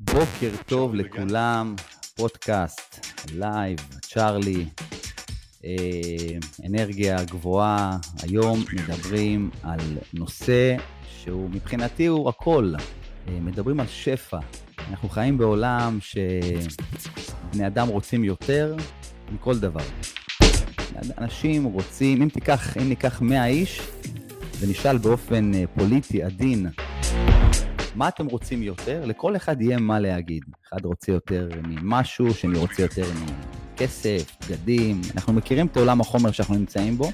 בוקר טוב לכולם, פודקאסט, live, צ'ארלי, אה, אנרגיה גבוהה. היום מדברים על נושא שהוא מבחינתי הוא הכל. אה, מדברים על שפע. אנחנו חיים בעולם שבני אדם רוצים יותר מכל דבר. אנשים רוצים, אם תיקח, אם ניקח 100 איש ונשאל באופן אה, פוליטי עדין, מה אתם רוצים יותר? לכל אחד יהיה מה להגיד. אחד רוצה יותר ממשהו, שני רוצה יותר מכסף, בגדים. אנחנו מכירים את עולם החומר שאנחנו נמצאים בו,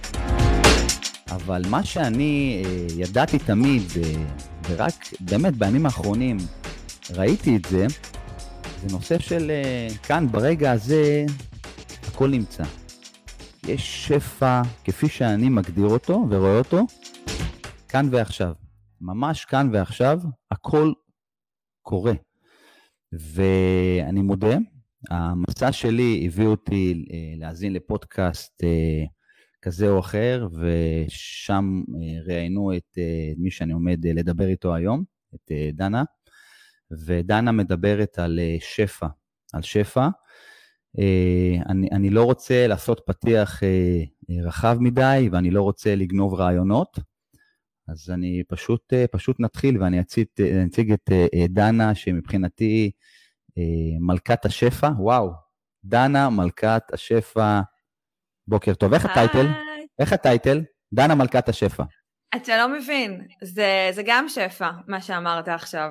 אבל מה שאני אה, ידעתי תמיד, אה, ורק באמת בימים האחרונים ראיתי את זה, זה נושא של אה, כאן, ברגע הזה, הכל נמצא. יש שפע, כפי שאני מגדיר אותו ורואה אותו, כאן ועכשיו. ממש כאן ועכשיו, הכל קורה. ואני מודה, המסע שלי הביא אותי אה, להאזין לפודקאסט אה, כזה או אחר, ושם אה, ראיינו את מי שאני עומד לדבר איתו היום, את דנה, ודנה מדברת על שפע, על שפע. אני, אני לא רוצה לעשות פתיח רחב מדי, ואני לא רוצה לגנוב רעיונות. אז אני פשוט, אה, פשוט נתחיל ואני אציג, אה, אציג את אה, דנה, שמבחינתי מלכת השפע, וואו, דנה מלכת השפע, בוקר טוב. איך הטייטל? איך הטייטל? דנה מלכת השפע. אתה לא מבין, זה, זה גם שפע, מה שאמרת עכשיו.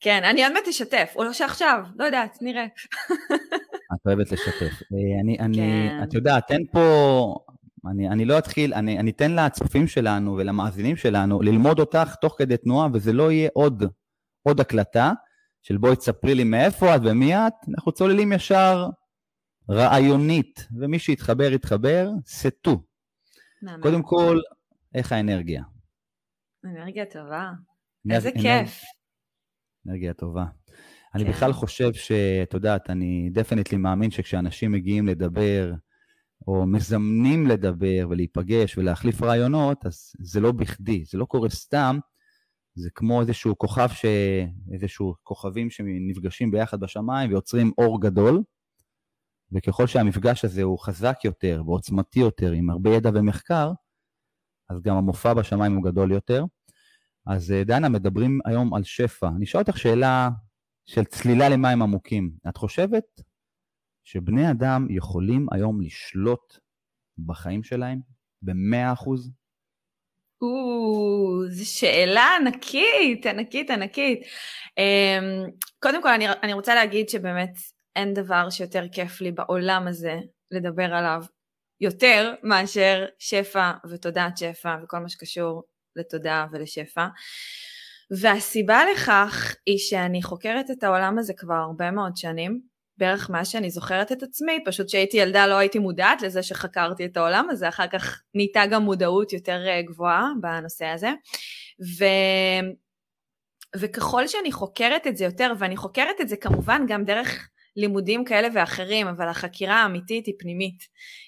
כן, אני עוד מעט אשתף, או לא שעכשיו, לא יודעת, נראה. את אוהבת לשתף. אני, אני, כן. את יודעת, אין פה, אני, אני לא אתחיל, אני, אני אתן לצופים שלנו ולמאזינים שלנו ללמוד אותך תוך כדי תנועה, וזה לא יהיה עוד, עוד הקלטה של בואי תספרי לי מאיפה את ומי את, אנחנו צוללים ישר רעיונית, ומי שיתחבר יתחבר, סטו. קודם כל, איך האנרגיה? אנרגיה טובה. אנר... איזה כיף. אנרגיה טובה. אני כן. בכלל חושב שאת יודעת, אני דפנטלי מאמין שכשאנשים מגיעים לדבר, או מזמנים לדבר ולהיפגש ולהחליף רעיונות, אז זה לא בכדי, זה לא קורה סתם, זה כמו איזשהו כוכב, ש... איזשהו כוכבים שנפגשים ביחד בשמיים ויוצרים אור גדול, וככל שהמפגש הזה הוא חזק יותר ועוצמתי יותר, עם הרבה ידע ומחקר, אז גם המופע בשמיים הוא גדול יותר. אז אה, דנה, מדברים היום על שפע. אני אשאל אותך שאלה של צלילה למים עמוקים. את חושבת שבני אדם יכולים היום לשלוט בחיים שלהם במאה אחוז? זו שאלה ענקית, ענקית, ענקית. אמ, קודם כל אני, אני רוצה להגיד שבאמת אין דבר שיותר כיף לי בעולם הזה לדבר עליו יותר מאשר שפע ותודעת שפע וכל מה שקשור לתודעה ולשפע. והסיבה לכך היא שאני חוקרת את העולם הזה כבר הרבה מאוד שנים, בערך מה שאני זוכרת את עצמי, פשוט כשהייתי ילדה לא הייתי מודעת לזה שחקרתי את העולם הזה, אחר כך נהייתה גם מודעות יותר אה, גבוהה בנושא הזה. ו... וככל שאני חוקרת את זה יותר, ואני חוקרת את זה כמובן גם דרך לימודים כאלה ואחרים, אבל החקירה האמיתית היא פנימית.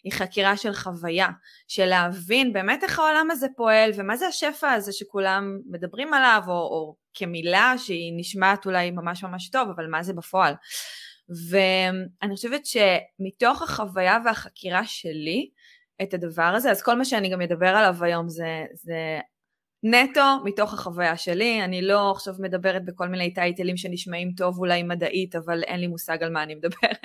היא חקירה של חוויה, של להבין באמת איך העולם הזה פועל, ומה זה השפע הזה שכולם מדברים עליו, או, או כמילה שהיא נשמעת אולי ממש ממש טוב, אבל מה זה בפועל. ואני חושבת שמתוך החוויה והחקירה שלי את הדבר הזה, אז כל מה שאני גם אדבר עליו היום זה, זה נטו מתוך החוויה שלי, אני לא עכשיו מדברת בכל מיני טייטלים שנשמעים טוב אולי מדעית, אבל אין לי מושג על מה אני מדברת.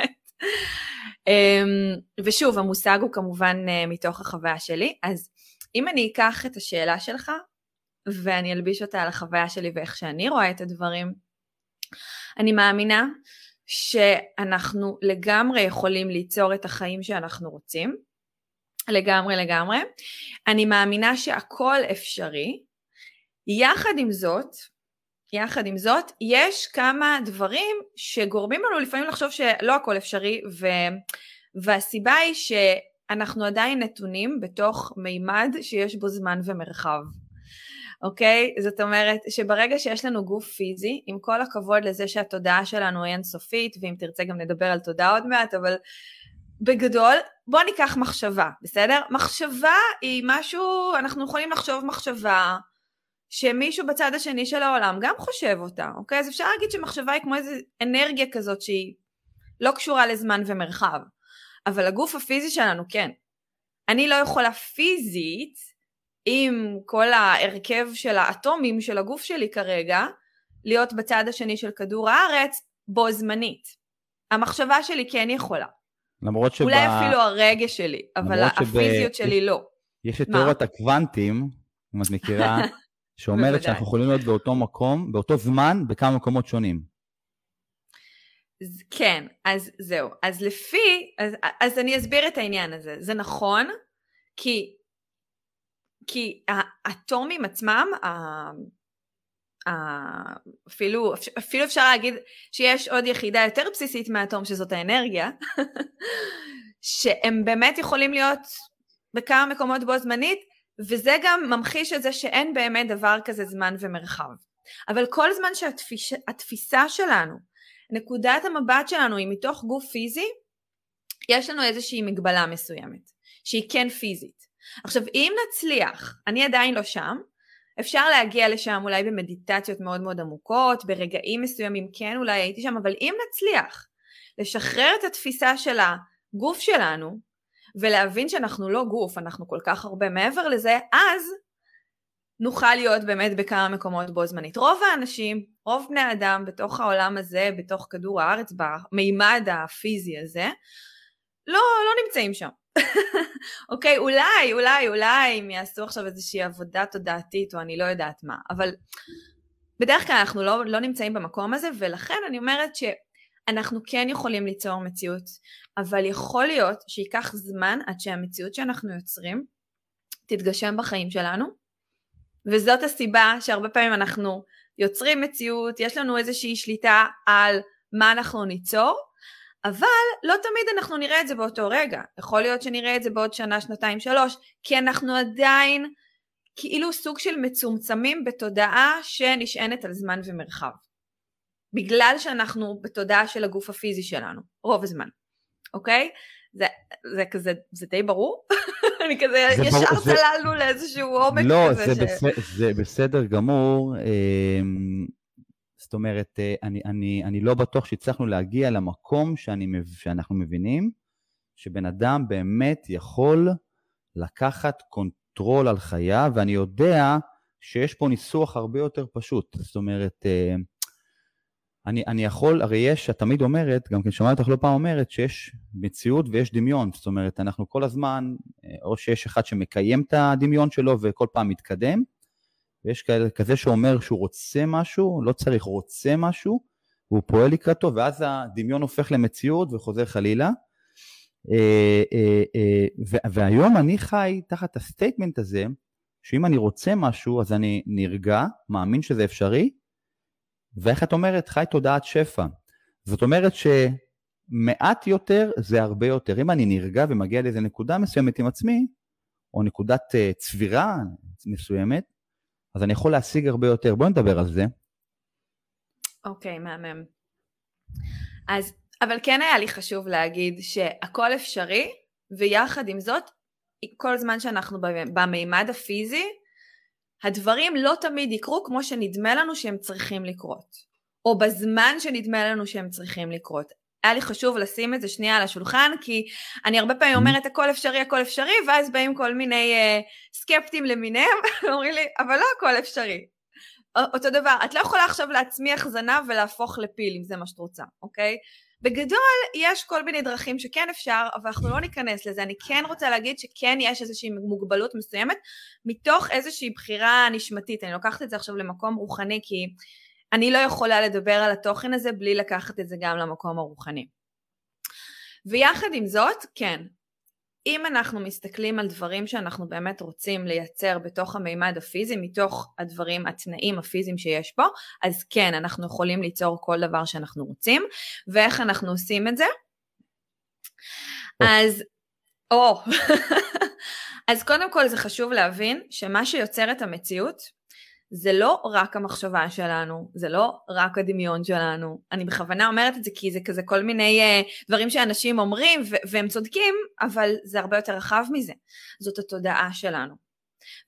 אמ, ושוב, המושג הוא כמובן אה, מתוך החוויה שלי, אז אם אני אקח את השאלה שלך ואני אלביש אותה על החוויה שלי ואיך שאני רואה את הדברים, אני מאמינה שאנחנו לגמרי יכולים ליצור את החיים שאנחנו רוצים, לגמרי לגמרי. אני מאמינה שהכל אפשרי. יחד עם זאת, יחד עם זאת, יש כמה דברים שגורמים לנו לפעמים לחשוב שלא הכל אפשרי, ו... והסיבה היא שאנחנו עדיין נתונים בתוך מימד שיש בו זמן ומרחב. אוקיי? זאת אומרת שברגע שיש לנו גוף פיזי, עם כל הכבוד לזה שהתודעה שלנו היא אינסופית, ואם תרצה גם נדבר על תודעה עוד מעט, אבל בגדול, בוא ניקח מחשבה, בסדר? מחשבה היא משהו, אנחנו יכולים לחשוב מחשבה שמישהו בצד השני של העולם גם חושב אותה, אוקיי? אז אפשר להגיד שמחשבה היא כמו איזו אנרגיה כזאת שהיא לא קשורה לזמן ומרחב. אבל הגוף הפיזי שלנו כן. אני לא יכולה פיזית, עם כל ההרכב של האטומים של הגוף שלי כרגע, להיות בצד השני של כדור הארץ בו זמנית. המחשבה שלי כן יכולה. למרות שב... אולי אפילו הרגש שלי, אבל הפיזיות שב... שלי לא. יש את תיאוריית הקוונטים, אם את מכירה, שאומרת שאנחנו יכולים להיות באותו מקום, באותו זמן, בכמה מקומות שונים. כן, אז זהו. אז לפי, אז, אז אני אסביר את העניין הזה. זה נכון, כי, כי האטומים עצמם, אפילו, אפילו אפשר להגיד שיש עוד יחידה יותר בסיסית מהאטום שזאת האנרגיה, שהם באמת יכולים להיות בכמה מקומות בו זמנית, וזה גם ממחיש את זה שאין באמת דבר כזה זמן ומרחב. אבל כל זמן שהתפיסה שלנו, נקודת המבט שלנו היא מתוך גוף פיזי, יש לנו איזושהי מגבלה מסוימת, שהיא כן פיזית. עכשיו אם נצליח, אני עדיין לא שם, אפשר להגיע לשם אולי במדיטציות מאוד מאוד עמוקות, ברגעים מסוימים כן אולי הייתי שם, אבל אם נצליח לשחרר את התפיסה של הגוף שלנו ולהבין שאנחנו לא גוף, אנחנו כל כך הרבה מעבר לזה, אז נוכל להיות באמת בכמה מקומות בו זמנית. רוב האנשים, רוב בני האדם בתוך העולם הזה, בתוך כדור הארץ, במימד הפיזי הזה, לא, לא נמצאים שם. אוקיי, אולי, אולי, אולי הם יעשו עכשיו איזושהי עבודה תודעתית או אני לא יודעת מה, אבל בדרך כלל אנחנו לא, לא נמצאים במקום הזה, ולכן אני אומרת שאנחנו כן יכולים ליצור מציאות, אבל יכול להיות שייקח זמן עד שהמציאות שאנחנו יוצרים תתגשם בחיים שלנו, וזאת הסיבה שהרבה פעמים אנחנו יוצרים מציאות, יש לנו איזושהי שליטה על מה אנחנו ניצור, אבל לא תמיד אנחנו נראה את זה באותו רגע. יכול להיות שנראה את זה בעוד שנה, שנתיים, שלוש, כי אנחנו עדיין כאילו סוג של מצומצמים בתודעה שנשענת על זמן ומרחב. בגלל שאנחנו בתודעה של הגוף הפיזי שלנו, רוב הזמן, אוקיי? זה, זה כזה, זה די ברור? אני כזה, ישר בר... צללנו זה... לאיזשהו עומק לא, כזה. לא, זה, ש... בס... זה בסדר גמור. אמ, זאת אומרת, אה, אני, אני, אני לא בטוח שהצלחנו להגיע למקום שאני, שאנחנו מבינים שבן אדם באמת יכול לקחת control על חייו, ואני יודע שיש פה ניסוח הרבה יותר פשוט. זאת אומרת, אה, אני, אני יכול, הרי יש, את תמיד אומרת, גם כן שמעתי אותך לא פעם אומרת, שיש מציאות ויש דמיון. זאת אומרת, אנחנו כל הזמן, אה, או שיש אחד שמקיים את הדמיון שלו וכל פעם מתקדם, ויש כאלה, כזה שאומר שהוא רוצה משהו, לא צריך, רוצה משהו, והוא פועל לקראתו, ואז הדמיון הופך למציאות וחוזר חלילה. אה, אה, אה, והיום אני חי תחת ה statement הזה, שאם אני רוצה משהו, אז אני נרגע, מאמין שזה אפשרי, ואיך את אומרת? חי תודעת שפע. זאת אומרת שמעט יותר זה הרבה יותר. אם אני נרגע ומגיע לאיזה נקודה מסוימת עם עצמי, או נקודת צבירה מסוימת, אז אני יכול להשיג הרבה יותר. בואי נדבר על זה. אוקיי, okay, מהמם. אז, אבל כן היה לי חשוב להגיד שהכל אפשרי, ויחד עם זאת, כל זמן שאנחנו במימד הפיזי, הדברים לא תמיד יקרו כמו שנדמה לנו שהם צריכים לקרות, או בזמן שנדמה לנו שהם צריכים לקרות. היה לי חשוב לשים את זה שנייה על השולחן, כי אני הרבה פעמים אומרת הכל אפשרי, הכל אפשרי, ואז באים כל מיני uh, סקפטים למיניהם, ואומרים לי, אבל לא הכל אפשרי. אותו דבר, את לא יכולה עכשיו להצמיח זנב ולהפוך לפיל, אם זה מה שאת רוצה, אוקיי? בגדול, יש כל מיני דרכים שכן אפשר, אבל אנחנו לא ניכנס לזה. אני כן רוצה להגיד שכן יש איזושהי מוגבלות מסוימת, מתוך איזושהי בחירה נשמתית. אני לוקחת את זה עכשיו למקום רוחני, כי אני לא יכולה לדבר על התוכן הזה בלי לקחת את זה גם למקום הרוחני. ויחד עם זאת, כן, אם אנחנו מסתכלים על דברים שאנחנו באמת רוצים לייצר בתוך המימד הפיזי, מתוך הדברים, התנאים הפיזיים שיש פה, אז כן, אנחנו יכולים ליצור כל דבר שאנחנו רוצים, ואיך אנחנו עושים את זה? אז, או, אז קודם כל זה חשוב להבין שמה שיוצר את המציאות זה לא רק המחשבה שלנו, זה לא רק הדמיון שלנו. אני בכוונה אומרת את זה כי זה כזה כל מיני uh, דברים שאנשים אומרים ו- והם צודקים, אבל זה הרבה יותר רחב מזה. זאת התודעה שלנו.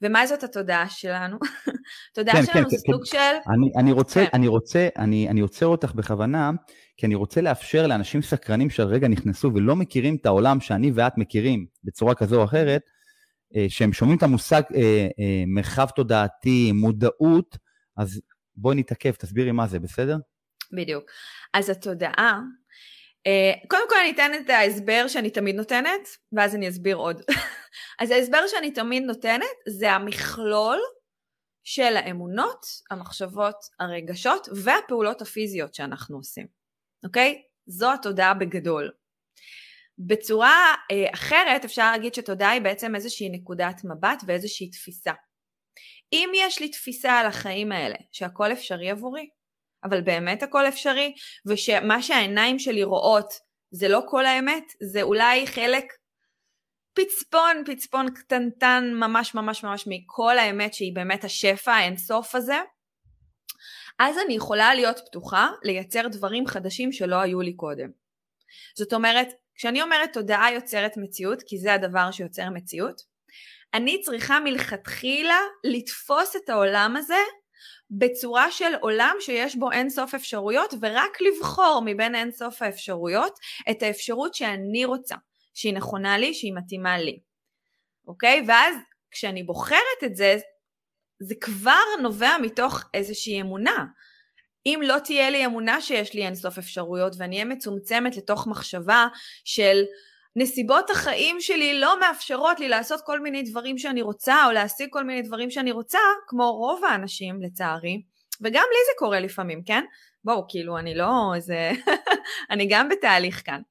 ומה זאת התודעה שלנו? התודעה כן, שלנו כן, זה כן, סוג כן. של... אני, אני רוצה, כן. אני רוצה, אני, אני עוצר אותך בכוונה, כי אני רוצה לאפשר לאנשים סקרנים שהרגע נכנסו ולא מכירים את העולם שאני ואת מכירים בצורה כזו או אחרת, שהם שומעים את המושג אה, אה, מרחב תודעתי, מודעות, אז בואי נתעכב, תסבירי מה זה, בסדר? בדיוק. אז התודעה, קודם כל אני אתן את ההסבר שאני תמיד נותנת, ואז אני אסביר עוד. אז ההסבר שאני תמיד נותנת זה המכלול של האמונות, המחשבות, הרגשות והפעולות הפיזיות שאנחנו עושים, אוקיי? זו התודעה בגדול. בצורה אה, אחרת אפשר להגיד שתודעה היא בעצם איזושהי נקודת מבט ואיזושהי תפיסה. אם יש לי תפיסה על החיים האלה שהכל אפשרי עבורי, אבל באמת הכל אפשרי, ושמה שהעיניים שלי רואות זה לא כל האמת, זה אולי חלק פצפון, פצפון קטנטן ממש ממש ממש מכל האמת שהיא באמת השפע האינסוף הזה, אז אני יכולה להיות פתוחה לייצר דברים חדשים שלא היו לי קודם. זאת אומרת, כשאני אומרת תודעה יוצרת מציאות, כי זה הדבר שיוצר מציאות, אני צריכה מלכתחילה לתפוס את העולם הזה בצורה של עולם שיש בו אין סוף אפשרויות ורק לבחור מבין אין סוף האפשרויות את האפשרות שאני רוצה, שהיא נכונה לי, שהיא מתאימה לי, אוקיי? ואז כשאני בוחרת את זה, זה כבר נובע מתוך איזושהי אמונה. אם לא תהיה לי אמונה שיש לי אינסוף אפשרויות ואני אהיה מצומצמת לתוך מחשבה של נסיבות החיים שלי לא מאפשרות לי לעשות כל מיני דברים שאני רוצה או להשיג כל מיני דברים שאני רוצה, כמו רוב האנשים לצערי, וגם לי זה קורה לפעמים, כן? בואו, כאילו, אני לא איזה... אני גם בתהליך כאן.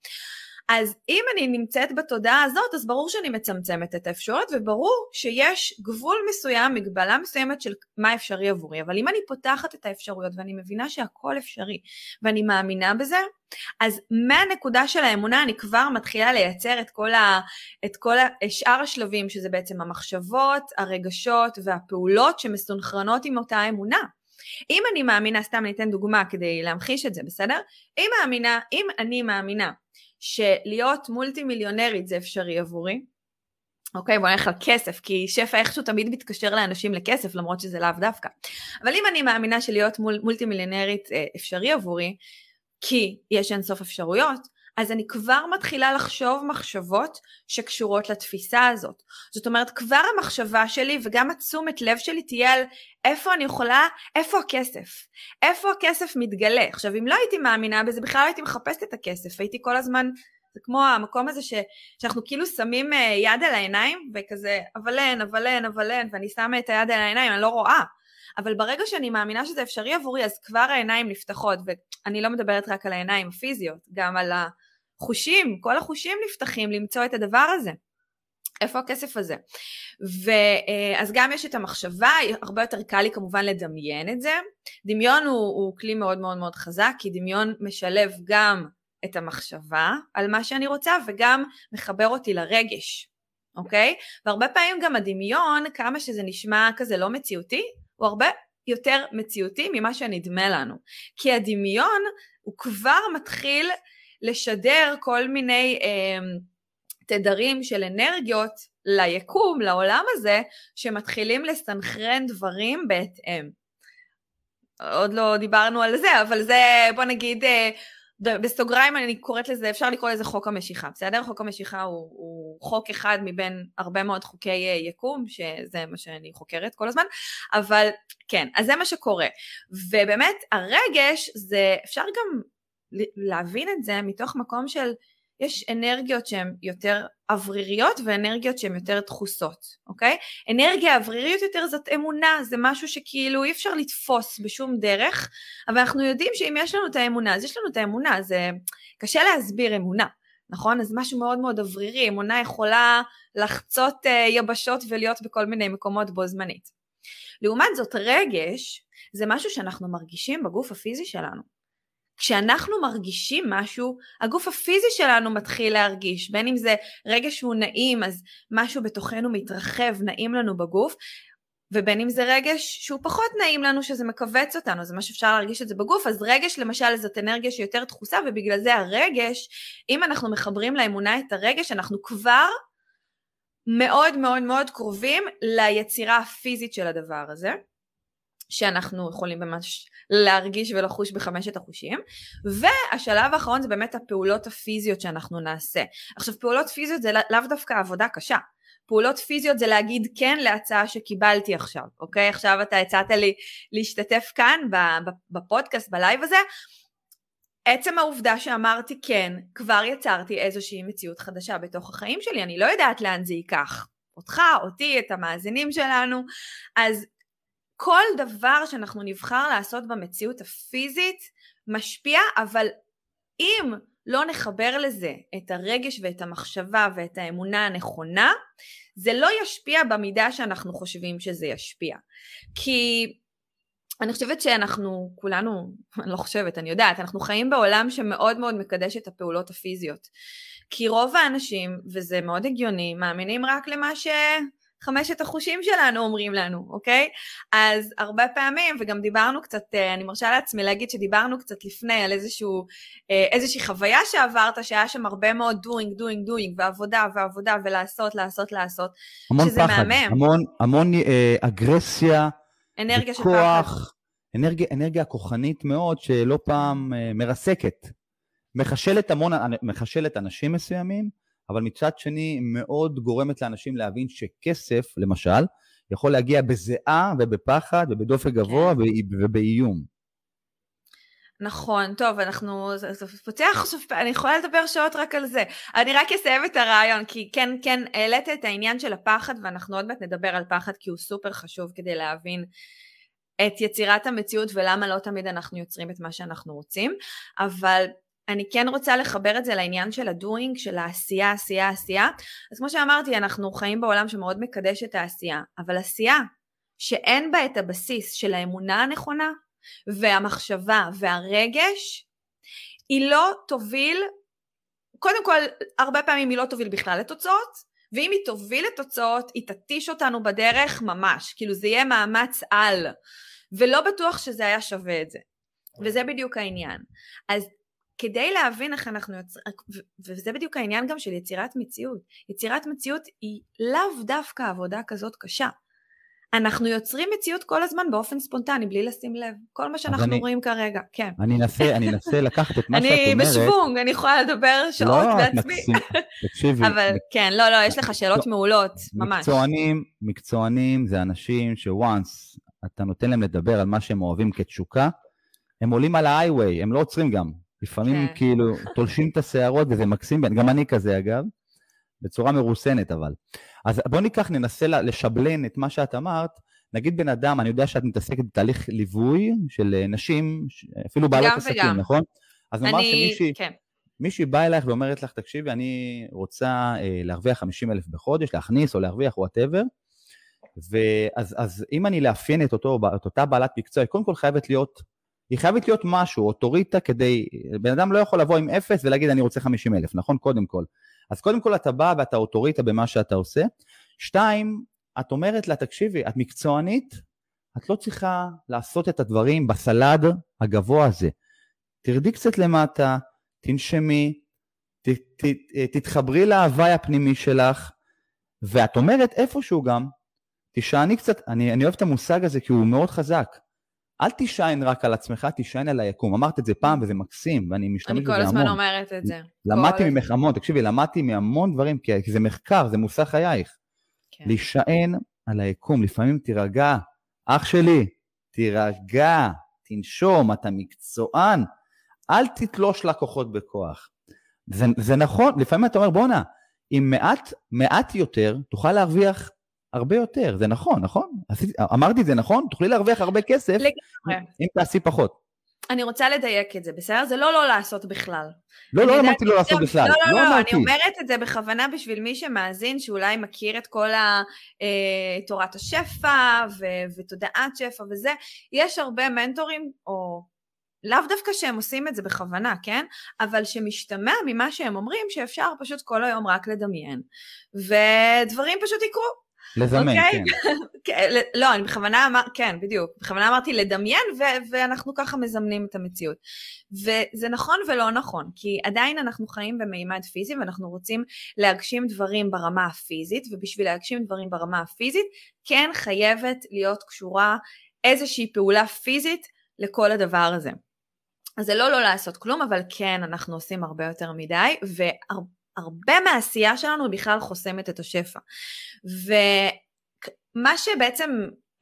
אז אם אני נמצאת בתודעה הזאת, אז ברור שאני מצמצמת את האפשרויות, וברור שיש גבול מסוים, מגבלה מסוימת של מה אפשרי עבורי. אבל אם אני פותחת את האפשרויות ואני מבינה שהכל אפשרי, ואני מאמינה בזה, אז מהנקודה של האמונה אני כבר מתחילה לייצר את כל, ה, את כל ה, שאר השלבים, שזה בעצם המחשבות, הרגשות והפעולות שמסונכרנות עם אותה אמונה. אם אני מאמינה, סתם אני אתן דוגמה כדי להמחיש את זה, בסדר? אם מאמינה, אם אני מאמינה שלהיות מולטי מיליונרית זה אפשרי עבורי. אוקיי, בוא נלך על כסף, כי שפע איכשהו תמיד מתקשר לאנשים לכסף, למרות שזה לאו דווקא. אבל אם אני מאמינה שלהיות מול, מולטי מיליונרית אה, אפשרי עבורי, כי יש אינסוף אפשרויות, אז אני כבר מתחילה לחשוב מחשבות שקשורות לתפיסה הזאת. זאת אומרת, כבר המחשבה שלי וגם התשומת לב שלי תהיה על איפה אני יכולה, איפה הכסף? איפה הכסף מתגלה? עכשיו, אם לא הייתי מאמינה בזה, בכלל לא הייתי מחפשת את הכסף, הייתי כל הזמן, זה כמו המקום הזה ש, שאנחנו כאילו שמים אה, יד על העיניים, וכזה, אבל אין, אבל אין, אבל אין, ואני שמה את היד על העיניים, אני לא רואה. אבל ברגע שאני מאמינה שזה אפשרי עבורי, אז כבר העיניים נפתחות, ואני לא מדברת רק על העיניים הפיזיות, גם על החושים, כל החושים נפתחים למצוא את הדבר הזה. איפה הכסף הזה? ואז גם יש את המחשבה, הרבה יותר קל לי כמובן לדמיין את זה. דמיון הוא, הוא כלי מאוד מאוד מאוד חזק, כי דמיון משלב גם את המחשבה על מה שאני רוצה וגם מחבר אותי לרגש, אוקיי? והרבה פעמים גם הדמיון, כמה שזה נשמע כזה לא מציאותי, הוא הרבה יותר מציאותי ממה שנדמה לנו. כי הדמיון הוא כבר מתחיל לשדר כל מיני אה, תדרים של אנרגיות ליקום, לעולם הזה, שמתחילים לסנכרן דברים בהתאם. עוד לא דיברנו על זה, אבל זה בוא נגיד אה, בסוגריים אני קוראת לזה, אפשר לקרוא לזה חוק המשיכה, בסדר? חוק המשיכה הוא, הוא חוק אחד מבין הרבה מאוד חוקי אה, יקום, שזה מה שאני חוקרת כל הזמן, אבל כן, אז זה מה שקורה. ובאמת הרגש זה, אפשר גם להבין את זה מתוך מקום של יש אנרגיות שהן יותר אווריריות ואנרגיות שהן יותר דחוסות, אוקיי? אנרגיה אוורירית יותר זאת אמונה, זה משהו שכאילו אי אפשר לתפוס בשום דרך, אבל אנחנו יודעים שאם יש לנו את האמונה, אז יש לנו את האמונה, זה קשה להסביר אמונה, נכון? אז משהו מאוד מאוד אוורירי, אמונה יכולה לחצות uh, יבשות ולהיות בכל מיני מקומות בו זמנית. לעומת זאת רגש זה משהו שאנחנו מרגישים בגוף הפיזי שלנו. כשאנחנו מרגישים משהו, הגוף הפיזי שלנו מתחיל להרגיש, בין אם זה רגע שהוא נעים, אז משהו בתוכנו מתרחב, נעים לנו בגוף, ובין אם זה רגש שהוא פחות נעים לנו, שזה מכווץ אותנו, זה מה שאפשר להרגיש את זה בגוף, אז רגש למשל זאת אנרגיה שהיא יותר דחוסה, ובגלל זה הרגש, אם אנחנו מחברים לאמונה את הרגש, אנחנו כבר מאוד מאוד מאוד קרובים ליצירה הפיזית של הדבר הזה, שאנחנו יכולים ממש להרגיש ולחוש בחמשת החושים, והשלב האחרון זה באמת הפעולות הפיזיות שאנחנו נעשה. עכשיו פעולות פיזיות זה לאו דווקא עבודה קשה, פעולות פיזיות זה להגיד כן להצעה שקיבלתי עכשיו, אוקיי? עכשיו אתה הצעת לי להשתתף כאן בפודקאסט, בלייב הזה, עצם העובדה שאמרתי כן, כבר יצרתי איזושהי מציאות חדשה בתוך החיים שלי, אני לא יודעת לאן זה ייקח. אותך, אותי, את המאזינים שלנו, אז כל דבר שאנחנו נבחר לעשות במציאות הפיזית משפיע, אבל אם לא נחבר לזה את הרגש ואת המחשבה ואת האמונה הנכונה, זה לא ישפיע במידה שאנחנו חושבים שזה ישפיע. כי אני חושבת שאנחנו כולנו, אני לא חושבת, אני יודעת, אנחנו חיים בעולם שמאוד מאוד מקדש את הפעולות הפיזיות. כי רוב האנשים, וזה מאוד הגיוני, מאמינים רק למה שחמשת החושים שלנו אומרים לנו, אוקיי? אז הרבה פעמים, וגם דיברנו קצת, אה, אני מרשה לעצמי להגיד שדיברנו קצת לפני על איזשהו, אה, איזושהי חוויה שעברת, שהיה שם הרבה מאוד doing, doing, doing, ועבודה, ועבודה, ולעשות, לעשות, לעשות, המון שזה פחד, מהמם. המון, המון אה, אגרסיה, אנרגיה של וכוח, פחד. אנרגיה, אנרגיה כוחנית מאוד, שלא פעם אה, מרסקת. מחשלת המון, מחשלת אנשים מסוימים, אבל מצד שני מאוד גורמת לאנשים להבין שכסף, למשל, יכול להגיע בזיעה ובפחד ובדופק גבוה כן. וב- ובאיום. נכון, טוב, אנחנו, זה פותח עכשיו, אני יכולה לדבר שעות רק על זה. אני רק אסיים את הרעיון, כי כן, כן, העלית את העניין של הפחד, ואנחנו עוד מעט נדבר על פחד, כי הוא סופר חשוב כדי להבין את יצירת המציאות ולמה לא תמיד אנחנו יוצרים את מה שאנחנו רוצים, אבל אני כן רוצה לחבר את זה לעניין של הדוינג, של העשייה, עשייה, עשייה. אז כמו שאמרתי, אנחנו חיים בעולם שמאוד מקדש את העשייה, אבל עשייה שאין בה את הבסיס של האמונה הנכונה, והמחשבה והרגש, היא לא תוביל, קודם כל, הרבה פעמים היא לא תוביל בכלל לתוצאות, ואם היא תוביל לתוצאות, היא תתיש אותנו בדרך ממש, כאילו זה יהיה מאמץ על, ולא בטוח שזה היה שווה את זה. וזה בדיוק העניין. אז כדי להבין איך אנחנו יוצרים, וזה בדיוק העניין גם של יצירת מציאות. יצירת מציאות היא לאו דווקא עבודה כזאת קשה. אנחנו יוצרים מציאות כל הזמן באופן ספונטני, בלי לשים לב. כל מה שאנחנו אני- רואים כרגע, כן. אני אנסה, אני אנסה לקחת את מה שאת אני אומרת. בשוונג, אני יכולה לדבר שעות לא, בעצמי. מקסים- תקשיבי, אבל כן, לא, לא, יש לך שאלות מעולות, ממש. מקצוענים, מקצוענים זה אנשים ש once, אתה נותן להם לדבר על מה שהם אוהבים בתשוקה, הם עולים על ההיי-ווי, הם לא עוצרים גם. לפעמים כן. כאילו תולשים את השערות וזה מקסים, גם אני כזה אגב, בצורה מרוסנת אבל. אז בוא ניקח, ננסה לשבלן את מה שאת אמרת. נגיד בן אדם, אני יודע שאת מתעסקת בתהליך ליווי של אה, נשים, אפילו בעלות עסקים, וגם. נכון? אז נאמר אני, שמישהי כן, מישהי באה אלייך ואומרת לך, תקשיבי, אני רוצה אה, להרוויח 50 אלף בחודש, להכניס או להרוויח whatever, ואז אז אם אני לאפיין את, אותו, את אותה בעלת מקצוע, היא קודם כל חייבת להיות, היא חייבת להיות משהו, אוטוריטה כדי, בן אדם לא יכול לבוא עם אפס ולהגיד אני רוצה 50 אלף, נכון? קודם כל. אז קודם כל אתה בא ואתה אוטוריטה במה שאתה עושה. שתיים, את אומרת לה, תקשיבי, את מקצוענית, את לא צריכה לעשות את הדברים בסלד הגבוה הזה. תרדי קצת למטה, תנשמי, ת, ת, תתחברי להוואי הפנימי שלך, ואת אומרת איפשהו גם, תישעני קצת, אני, אני אוהב את המושג הזה כי הוא מאוד חזק. אל תישען רק על עצמך, תישען על היקום. אמרת את זה פעם וזה מקסים, ואני משתמש אני בזה כל המון. הזמן אומרת את זה. למדתי כל- ממך המון, תקשיבי, למדתי מהמון דברים, כי כי זה מחקר, זה מושא חייך. כן. להישען על היקום, לפעמים תירגע. אח שלי, תירגע, תנשום, אתה מקצוען, אל תתלוש לקוחות בכוח. זה, זה נכון, לפעמים אתה אומר, בואנה, עם מעט, מעט יותר, תוכל להרוויח הרבה יותר, זה נכון, נכון? אמרתי זה נכון? תוכלי להרוויח הרבה כסף לגמרי. אם תעשי פחות. אני רוצה לדייק את זה, בסדר? זה לא לא לעשות בכלל. לא, לא אמרתי לא לעשות בכלל, לא, לא, לא, אמרתי. אני אומרת את זה בכוונה בשביל מי שמאזין, שאולי מכיר את כל ה, אה, תורת השפע ו- ותודעת שפע וזה. יש הרבה מנטורים, או לאו דווקא שהם עושים את זה בכוונה, כן? אבל שמשתמע ממה שהם אומרים שאפשר פשוט כל היום רק לדמיין. ודברים פשוט יקרו. לזמן, okay? אוקיי? כן. לא, אני בכוונה אמרתי, כן, בדיוק. בכוונה אמרתי לדמיין, ו- ואנחנו ככה מזמנים את המציאות. וזה נכון ולא נכון, כי עדיין אנחנו חיים במימד פיזי, ואנחנו רוצים להגשים דברים ברמה הפיזית, ובשביל להגשים דברים ברמה הפיזית, כן חייבת להיות קשורה איזושהי פעולה פיזית לכל הדבר הזה. אז זה לא לא לעשות כלום, אבל כן, אנחנו עושים הרבה יותר מדי, והרבה מהעשייה שלנו בכלל חוסמת את השפע. ומה שבעצם,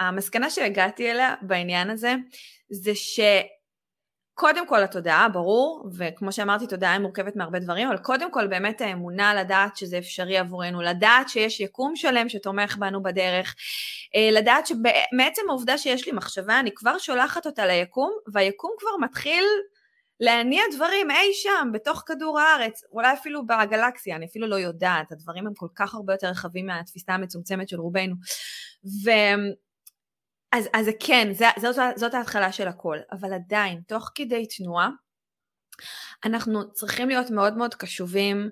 המסקנה שהגעתי אליה בעניין הזה, זה ש... קודם כל התודעה, ברור, וכמו שאמרתי, תודעה היא מורכבת מהרבה דברים, אבל קודם כל באמת האמונה לדעת שזה אפשרי עבורנו, לדעת שיש יקום שלם שתומך בנו בדרך, אה, לדעת שמעצם העובדה שיש לי מחשבה, אני כבר שולחת אותה ליקום, והיקום כבר מתחיל להניע דברים אי שם, בתוך כדור הארץ, אולי אפילו בגלקסיה, אני אפילו לא יודעת, הדברים הם כל כך הרבה יותר רחבים מהתפיסה המצומצמת של רובנו. ו... אז, אז כן, זה, זאת, זאת ההתחלה של הכל, אבל עדיין, תוך כדי תנועה, אנחנו צריכים להיות מאוד מאוד קשובים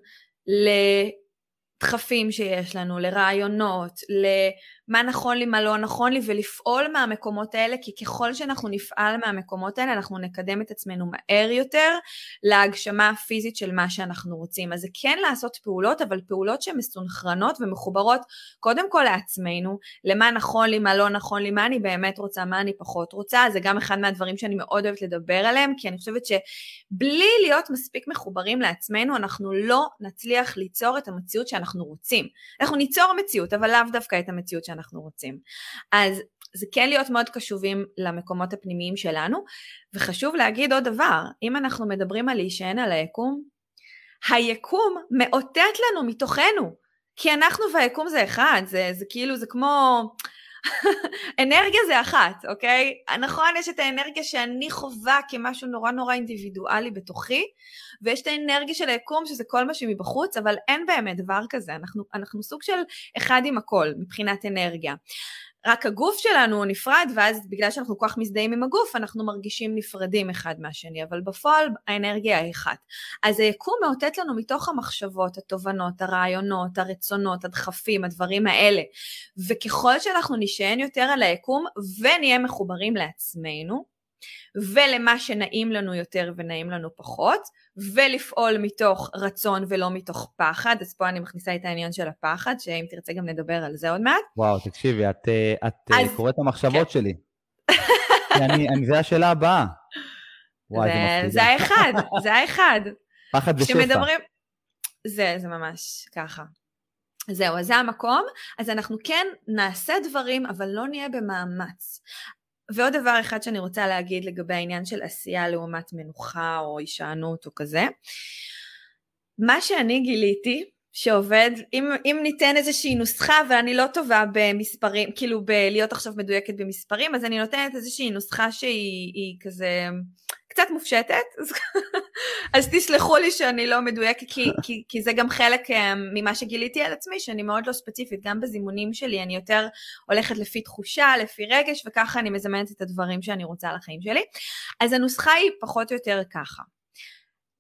לדחפים שיש לנו, לרעיונות, מה נכון לי, מה לא נכון לי, ולפעול מהמקומות האלה, כי ככל שאנחנו נפעל מהמקומות האלה, אנחנו נקדם את עצמנו מהר יותר להגשמה הפיזית של מה שאנחנו רוצים. אז זה כן לעשות פעולות, אבל פעולות שהן מסונכרנות ומחוברות קודם כל לעצמנו, למה נכון לי, מה לא נכון לי, מה אני באמת רוצה, מה אני פחות רוצה, זה גם אחד מהדברים שאני מאוד אוהבת לדבר עליהם, כי אני חושבת שבלי להיות מספיק מחוברים לעצמנו, אנחנו לא נצליח ליצור את המציאות שאנחנו רוצים. אנחנו ניצור מציאות, אבל לאו דווקא את המציאות שאנחנו שאנחנו רוצים. אז זה כן להיות מאוד קשובים למקומות הפנימיים שלנו, וחשוב להגיד עוד דבר, אם אנחנו מדברים על להישען על היקום, היקום מאותת לנו מתוכנו, כי אנחנו והיקום זה אחד, זה, זה כאילו, זה כמו... אנרגיה זה אחת, אוקיי? נכון, יש את האנרגיה שאני חווה כמשהו נורא נורא אינדיבידואלי בתוכי, ויש את האנרגיה של היקום שזה כל מה שמבחוץ, אבל אין באמת דבר כזה, אנחנו, אנחנו סוג של אחד עם הכל מבחינת אנרגיה. רק הגוף שלנו הוא נפרד, ואז בגלל שאנחנו כל כך מזדהים עם הגוף, אנחנו מרגישים נפרדים אחד מהשני, אבל בפועל האנרגיה היא אחת. אז היקום מאותת לנו מתוך המחשבות, התובנות, הרעיונות, הרצונות, הדחפים, הדברים האלה. וככל שאנחנו נשען יותר על היקום ונהיה מחוברים לעצמנו, ולמה שנעים לנו יותר ונעים לנו פחות, ולפעול מתוך רצון ולא מתוך פחד, אז פה אני מכניסה את העניין של הפחד, שאם תרצה גם נדבר על זה עוד מעט. וואו, תקשיבי, את, אה, את אה, אז... קוראת את המחשבות כן. שלי. אני, אני, זה השאלה הבאה. וואי, זה, זה זה האחד, זה האחד. פחד ושפע. שמדברים... זה, זה ממש ככה. זהו, אז זה המקום, אז אנחנו כן נעשה דברים, אבל לא נהיה במאמץ. ועוד דבר אחד שאני רוצה להגיד לגבי העניין של עשייה לעומת מנוחה או הישענות או כזה, מה שאני גיליתי שעובד, אם, אם ניתן איזושהי נוסחה ואני לא טובה במספרים, כאילו בלהיות עכשיו מדויקת במספרים, אז אני נותנת איזושהי נוסחה שהיא כזה קצת מופשטת, אז, אז תסלחו לי שאני לא מדויקת, כי, כי, כי זה גם חלק אה, ממה שגיליתי על עצמי, שאני מאוד לא ספציפית, גם בזימונים שלי אני יותר הולכת לפי תחושה, לפי רגש, וככה אני מזמנת את הדברים שאני רוצה לחיים שלי. אז הנוסחה היא פחות או יותר ככה,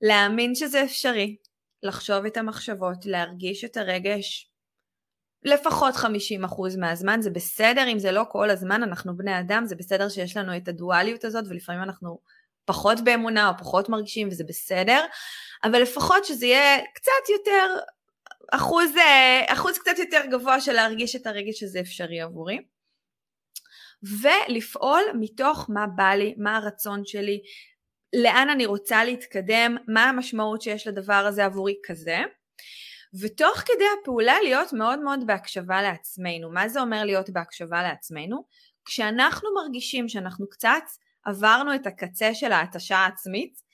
להאמין שזה אפשרי, לחשוב את המחשבות, להרגיש את הרגש, לפחות 50% מהזמן, זה בסדר אם זה לא כל הזמן, אנחנו בני אדם, זה בסדר שיש לנו את הדואליות הזאת ולפעמים אנחנו פחות באמונה או פחות מרגישים וזה בסדר, אבל לפחות שזה יהיה קצת יותר, אחוז, אה, אחוז קצת יותר גבוה של להרגיש את הרגש שזה אפשרי עבורי. ולפעול מתוך מה בא לי, מה הרצון שלי, לאן אני רוצה להתקדם, מה המשמעות שיש לדבר הזה עבורי כזה. ותוך כדי הפעולה להיות מאוד מאוד בהקשבה לעצמנו. מה זה אומר להיות בהקשבה לעצמנו? כשאנחנו מרגישים שאנחנו קצת עברנו את הקצה של ההתשה העצמית,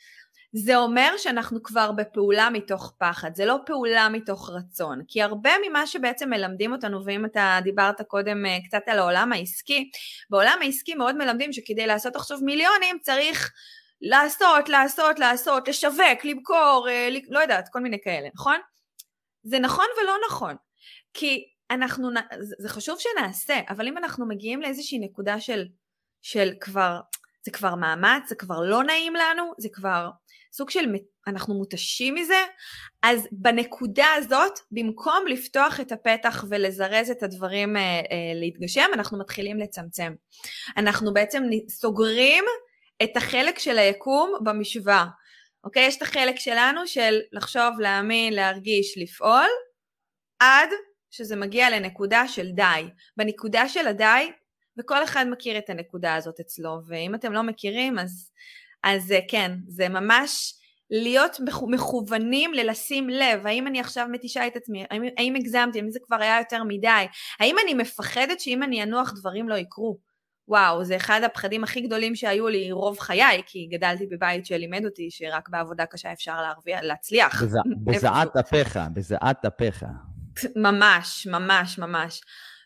זה אומר שאנחנו כבר בפעולה מתוך פחד, זה לא פעולה מתוך רצון, כי הרבה ממה שבעצם מלמדים אותנו, ואם אתה דיברת קודם אה, קצת על העולם העסקי, בעולם העסקי מאוד מלמדים שכדי לעשות עכשיו מיליונים צריך לעשות, לעשות, לעשות, לשווק, למכור, אה, לא יודעת, כל מיני כאלה, נכון? זה נכון ולא נכון, כי אנחנו, זה חשוב שנעשה, אבל אם אנחנו מגיעים לאיזושהי נקודה של, של כבר זה כבר מאמץ, זה כבר לא נעים לנו, זה כבר סוג של אנחנו מותשים מזה, אז בנקודה הזאת, במקום לפתוח את הפתח ולזרז את הדברים אה, אה, להתגשם, אנחנו מתחילים לצמצם. אנחנו בעצם סוגרים את החלק של היקום במשוואה. אוקיי? יש את החלק שלנו של לחשוב, להאמין, להרגיש, לפעול, עד שזה מגיע לנקודה של די. בנקודה של הדי, וכל אחד מכיר את הנקודה הזאת אצלו, ואם אתם לא מכירים, אז, אז כן, זה ממש להיות מכוונים ללשים לב, האם אני עכשיו מתישה את עצמי, האם, האם הגזמתי, האם זה כבר היה יותר מדי, האם אני מפחדת שאם אני אנוח דברים לא יקרו. וואו, זה אחד הפחדים הכי גדולים שהיו לי רוב חיי, כי גדלתי בבית שלימד אותי שרק בעבודה קשה אפשר להרוויח, להצליח. בזעת אפיך, בזעת אפיך. ממש, ממש, ממש.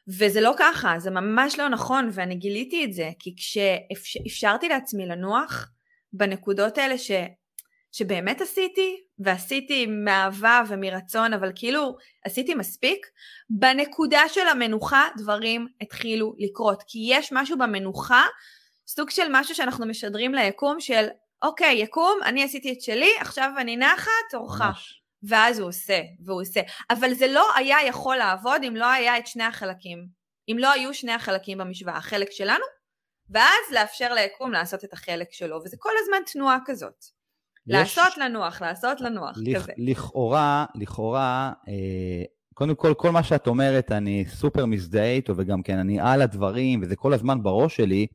וזה לא ככה, זה ממש לא נכון, ואני גיליתי את זה, כי כשאפשרתי לעצמי לנוח בנקודות האלה ש... שבאמת עשיתי, ועשיתי מאהבה ומרצון, אבל כאילו עשיתי מספיק, בנקודה של המנוחה דברים התחילו לקרות. כי יש משהו במנוחה, סוג של משהו שאנחנו משדרים ליקום של, אוקיי, יקום, אני עשיתי את שלי, עכשיו אני נחה, תורך. ואז הוא עושה, והוא עושה. אבל זה לא היה יכול לעבוד אם לא היה את שני החלקים. אם לא היו שני החלקים במשוואה, החלק שלנו, ואז לאפשר ליקום לעשות את החלק שלו, וזה כל הזמן תנועה כזאת. לעשות לנוח, לעשות לנוח, לכ- כזה. לכאורה, לכאורה, אה, קודם כל, כל מה שאת אומרת, אני סופר מזדהה איתו, וגם כן, אני על הדברים, וזה כל הזמן בראש שלי,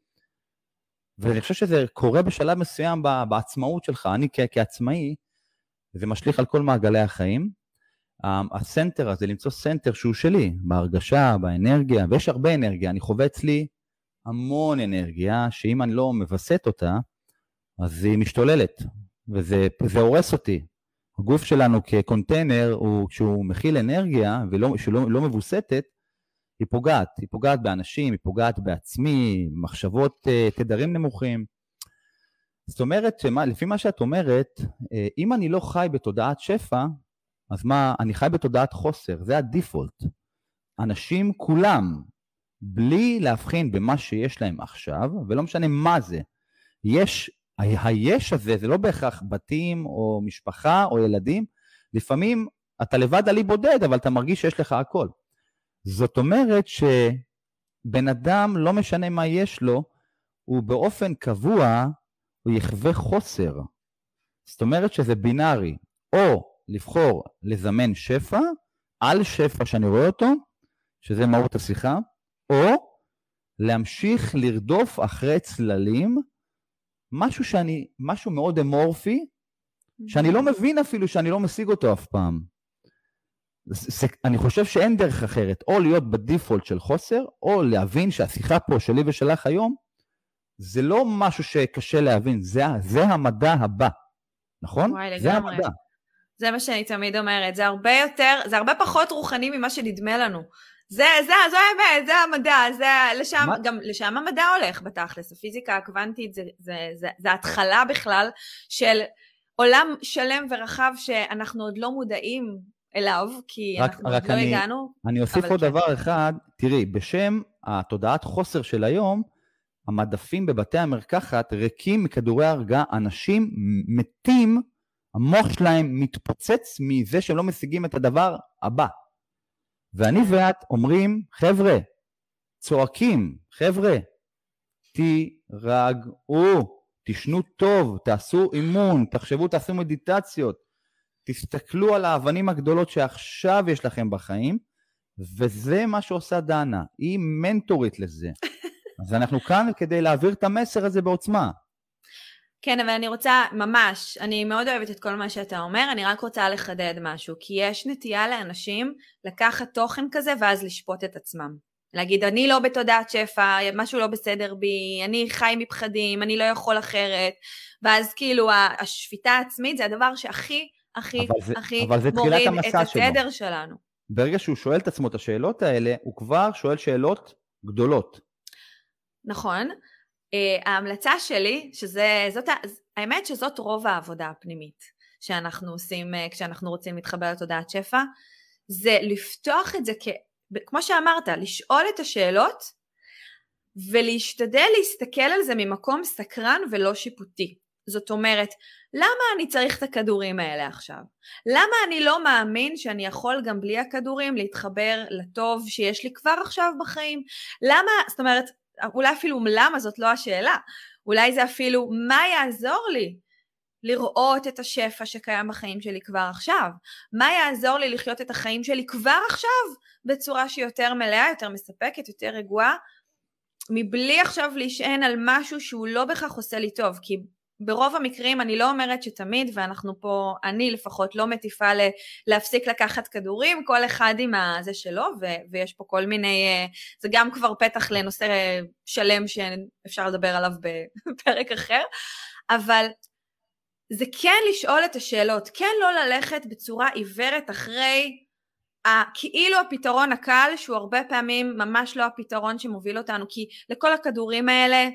ואני חושב שזה קורה בשלב מסוים בעצמאות שלך. אני כ- כעצמאי, זה משליך על כל מעגלי החיים. ה center הזה, למצוא center שהוא שלי, בהרגשה, באנרגיה, ויש הרבה אנרגיה, אני חווה אצלי המון אנרגיה, שאם אני לא מווסת אותה, אז היא משתוללת. וזה הורס אותי. הגוף שלנו כקונטיינר, הוא, כשהוא מכיל אנרגיה ושהוא לא, לא מווסתת, היא פוגעת. היא פוגעת באנשים, היא פוגעת בעצמי, מחשבות, אה, תדרים נמוכים. זאת אומרת, שמה, לפי מה שאת אומרת, אה, אם אני לא חי בתודעת שפע, אז מה, אני חי בתודעת חוסר, זה הדיפולט. אנשים כולם, בלי להבחין במה שיש להם עכשיו, ולא משנה מה זה, יש היש הזה זה לא בהכרח בתים או משפחה או ילדים, לפעמים אתה לבד עלי בודד, אבל אתה מרגיש שיש לך הכל. זאת אומרת שבן אדם, לא משנה מה יש לו, הוא באופן קבוע, הוא יחווה חוסר. זאת אומרת שזה בינארי, או לבחור לזמן שפע, על שפע שאני רואה אותו, שזה מהות השיחה, או להמשיך לרדוף אחרי צללים משהו שאני, משהו מאוד אמורפי, שאני לא מבין אפילו שאני לא משיג אותו אף פעם. זה, אני חושב שאין דרך אחרת, או להיות בדיפולט של חוסר, או להבין שהשיחה פה שלי ושלך היום, זה לא משהו שקשה להבין, זה, זה המדע הבא, נכון? וואי, זה לגמרי. המדע. זה מה שאני תמיד אומרת, זה הרבה יותר, זה הרבה פחות רוחני ממה שנדמה לנו. זה, זה, זו האמת, זה המדע, זה, לשם, מה? גם לשם המדע הולך בתכלס, הפיזיקה הקוונטית זה, זה, זה, זה התחלה בכלל של עולם שלם ורחב שאנחנו עוד לא מודעים אליו, כי רק, אנחנו רק עוד לא אני, לא הגענו. אני אוסיף עוד כן. דבר אחד, תראי, בשם התודעת חוסר של היום, המדפים בבתי המרקחת ריקים מכדורי הרגעה, אנשים מתים, המוח שלהם מתפוצץ מזה שהם לא משיגים את הדבר הבא. ואני ואת אומרים, חבר'ה, צועקים, חבר'ה, תירגעו, תשנו טוב, תעשו אימון, תחשבו, תעשו מדיטציות, תסתכלו על האבנים הגדולות שעכשיו יש לכם בחיים, וזה מה שעושה דנה, היא מנטורית לזה. אז אנחנו כאן כדי להעביר את המסר הזה בעוצמה. כן, אבל אני רוצה, ממש, אני מאוד אוהבת את כל מה שאתה אומר, אני רק רוצה לחדד משהו, כי יש נטייה לאנשים לקחת תוכן כזה ואז לשפוט את עצמם. להגיד, אני לא בתודעת שפע, משהו לא בסדר בי, אני חי מפחדים, אני לא יכול אחרת, ואז כאילו השפיטה העצמית זה הדבר שהכי, הכי, זה, הכי מוריד את שלו. שלנו. ברגע שהוא שואל את עצמו את השאלות האלה, הוא כבר שואל שאלות גדולות. נכון, ההמלצה שלי, שזה, זאת, האמת שזאת רוב העבודה הפנימית שאנחנו עושים uh, כשאנחנו רוצים להתחבר לתודעת שפע, זה לפתוח את זה כ... כמו שאמרת, לשאול את השאלות ולהשתדל להסתכל על זה ממקום סקרן ולא שיפוטי. זאת אומרת, למה אני צריך את הכדורים האלה עכשיו? למה אני לא מאמין שאני יכול גם בלי הכדורים להתחבר לטוב שיש לי כבר עכשיו בחיים? למה, זאת אומרת, אולי אפילו למה זאת לא השאלה, אולי זה אפילו מה יעזור לי לראות את השפע שקיים בחיים שלי כבר עכשיו? מה יעזור לי לחיות את החיים שלי כבר עכשיו בצורה שהיא יותר מלאה, יותר מספקת, יותר רגועה, מבלי עכשיו להישען על משהו שהוא לא בהכרח עושה לי טוב, כי ברוב המקרים אני לא אומרת שתמיד, ואנחנו פה, אני לפחות לא מטיפה להפסיק לקחת כדורים, כל אחד עם הזה שלו, ו, ויש פה כל מיני, אה, זה גם כבר פתח לנושא שלם שאפשר לדבר עליו בפרק אחר, אבל זה כן לשאול את השאלות, כן לא ללכת בצורה עיוורת אחרי כאילו הפתרון הקל, שהוא הרבה פעמים ממש לא הפתרון שמוביל אותנו, כי לכל הכדורים האלה,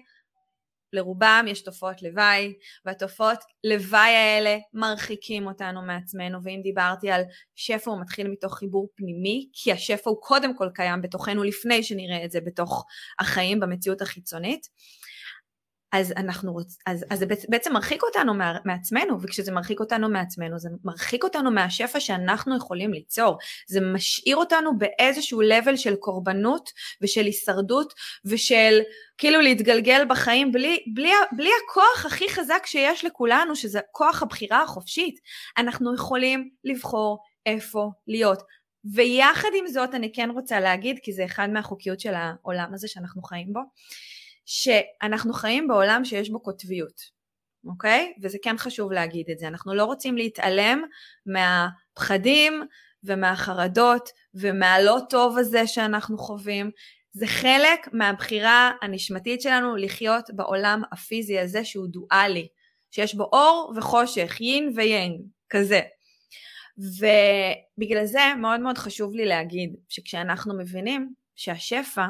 לרובם יש תופעות לוואי, והתופעות לוואי האלה מרחיקים אותנו מעצמנו, ואם דיברתי על שפע הוא מתחיל מתוך חיבור פנימי, כי השפע הוא קודם כל קיים בתוכנו לפני שנראה את זה בתוך החיים, במציאות החיצונית. אז אנחנו רוצ... אז, אז זה בעצם מרחיק אותנו מה, מעצמנו, וכשזה מרחיק אותנו מעצמנו, זה מרחיק אותנו מהשפע שאנחנו יכולים ליצור. זה משאיר אותנו באיזשהו level של קורבנות ושל הישרדות ושל כאילו להתגלגל בחיים בלי, בלי, בלי הכוח הכי חזק שיש לכולנו, שזה כוח הבחירה החופשית. אנחנו יכולים לבחור איפה להיות. ויחד עם זאת אני כן רוצה להגיד, כי זה אחד מהחוקיות של העולם הזה שאנחנו חיים בו, שאנחנו חיים בעולם שיש בו קוטביות, אוקיי? וזה כן חשוב להגיד את זה. אנחנו לא רוצים להתעלם מהפחדים ומהחרדות ומהלא טוב הזה שאנחנו חווים. זה חלק מהבחירה הנשמתית שלנו לחיות בעולם הפיזי הזה שהוא דואלי, שיש בו אור וחושך, יין ויאנג, כזה. ובגלל זה מאוד מאוד חשוב לי להגיד שכשאנחנו מבינים שהשפע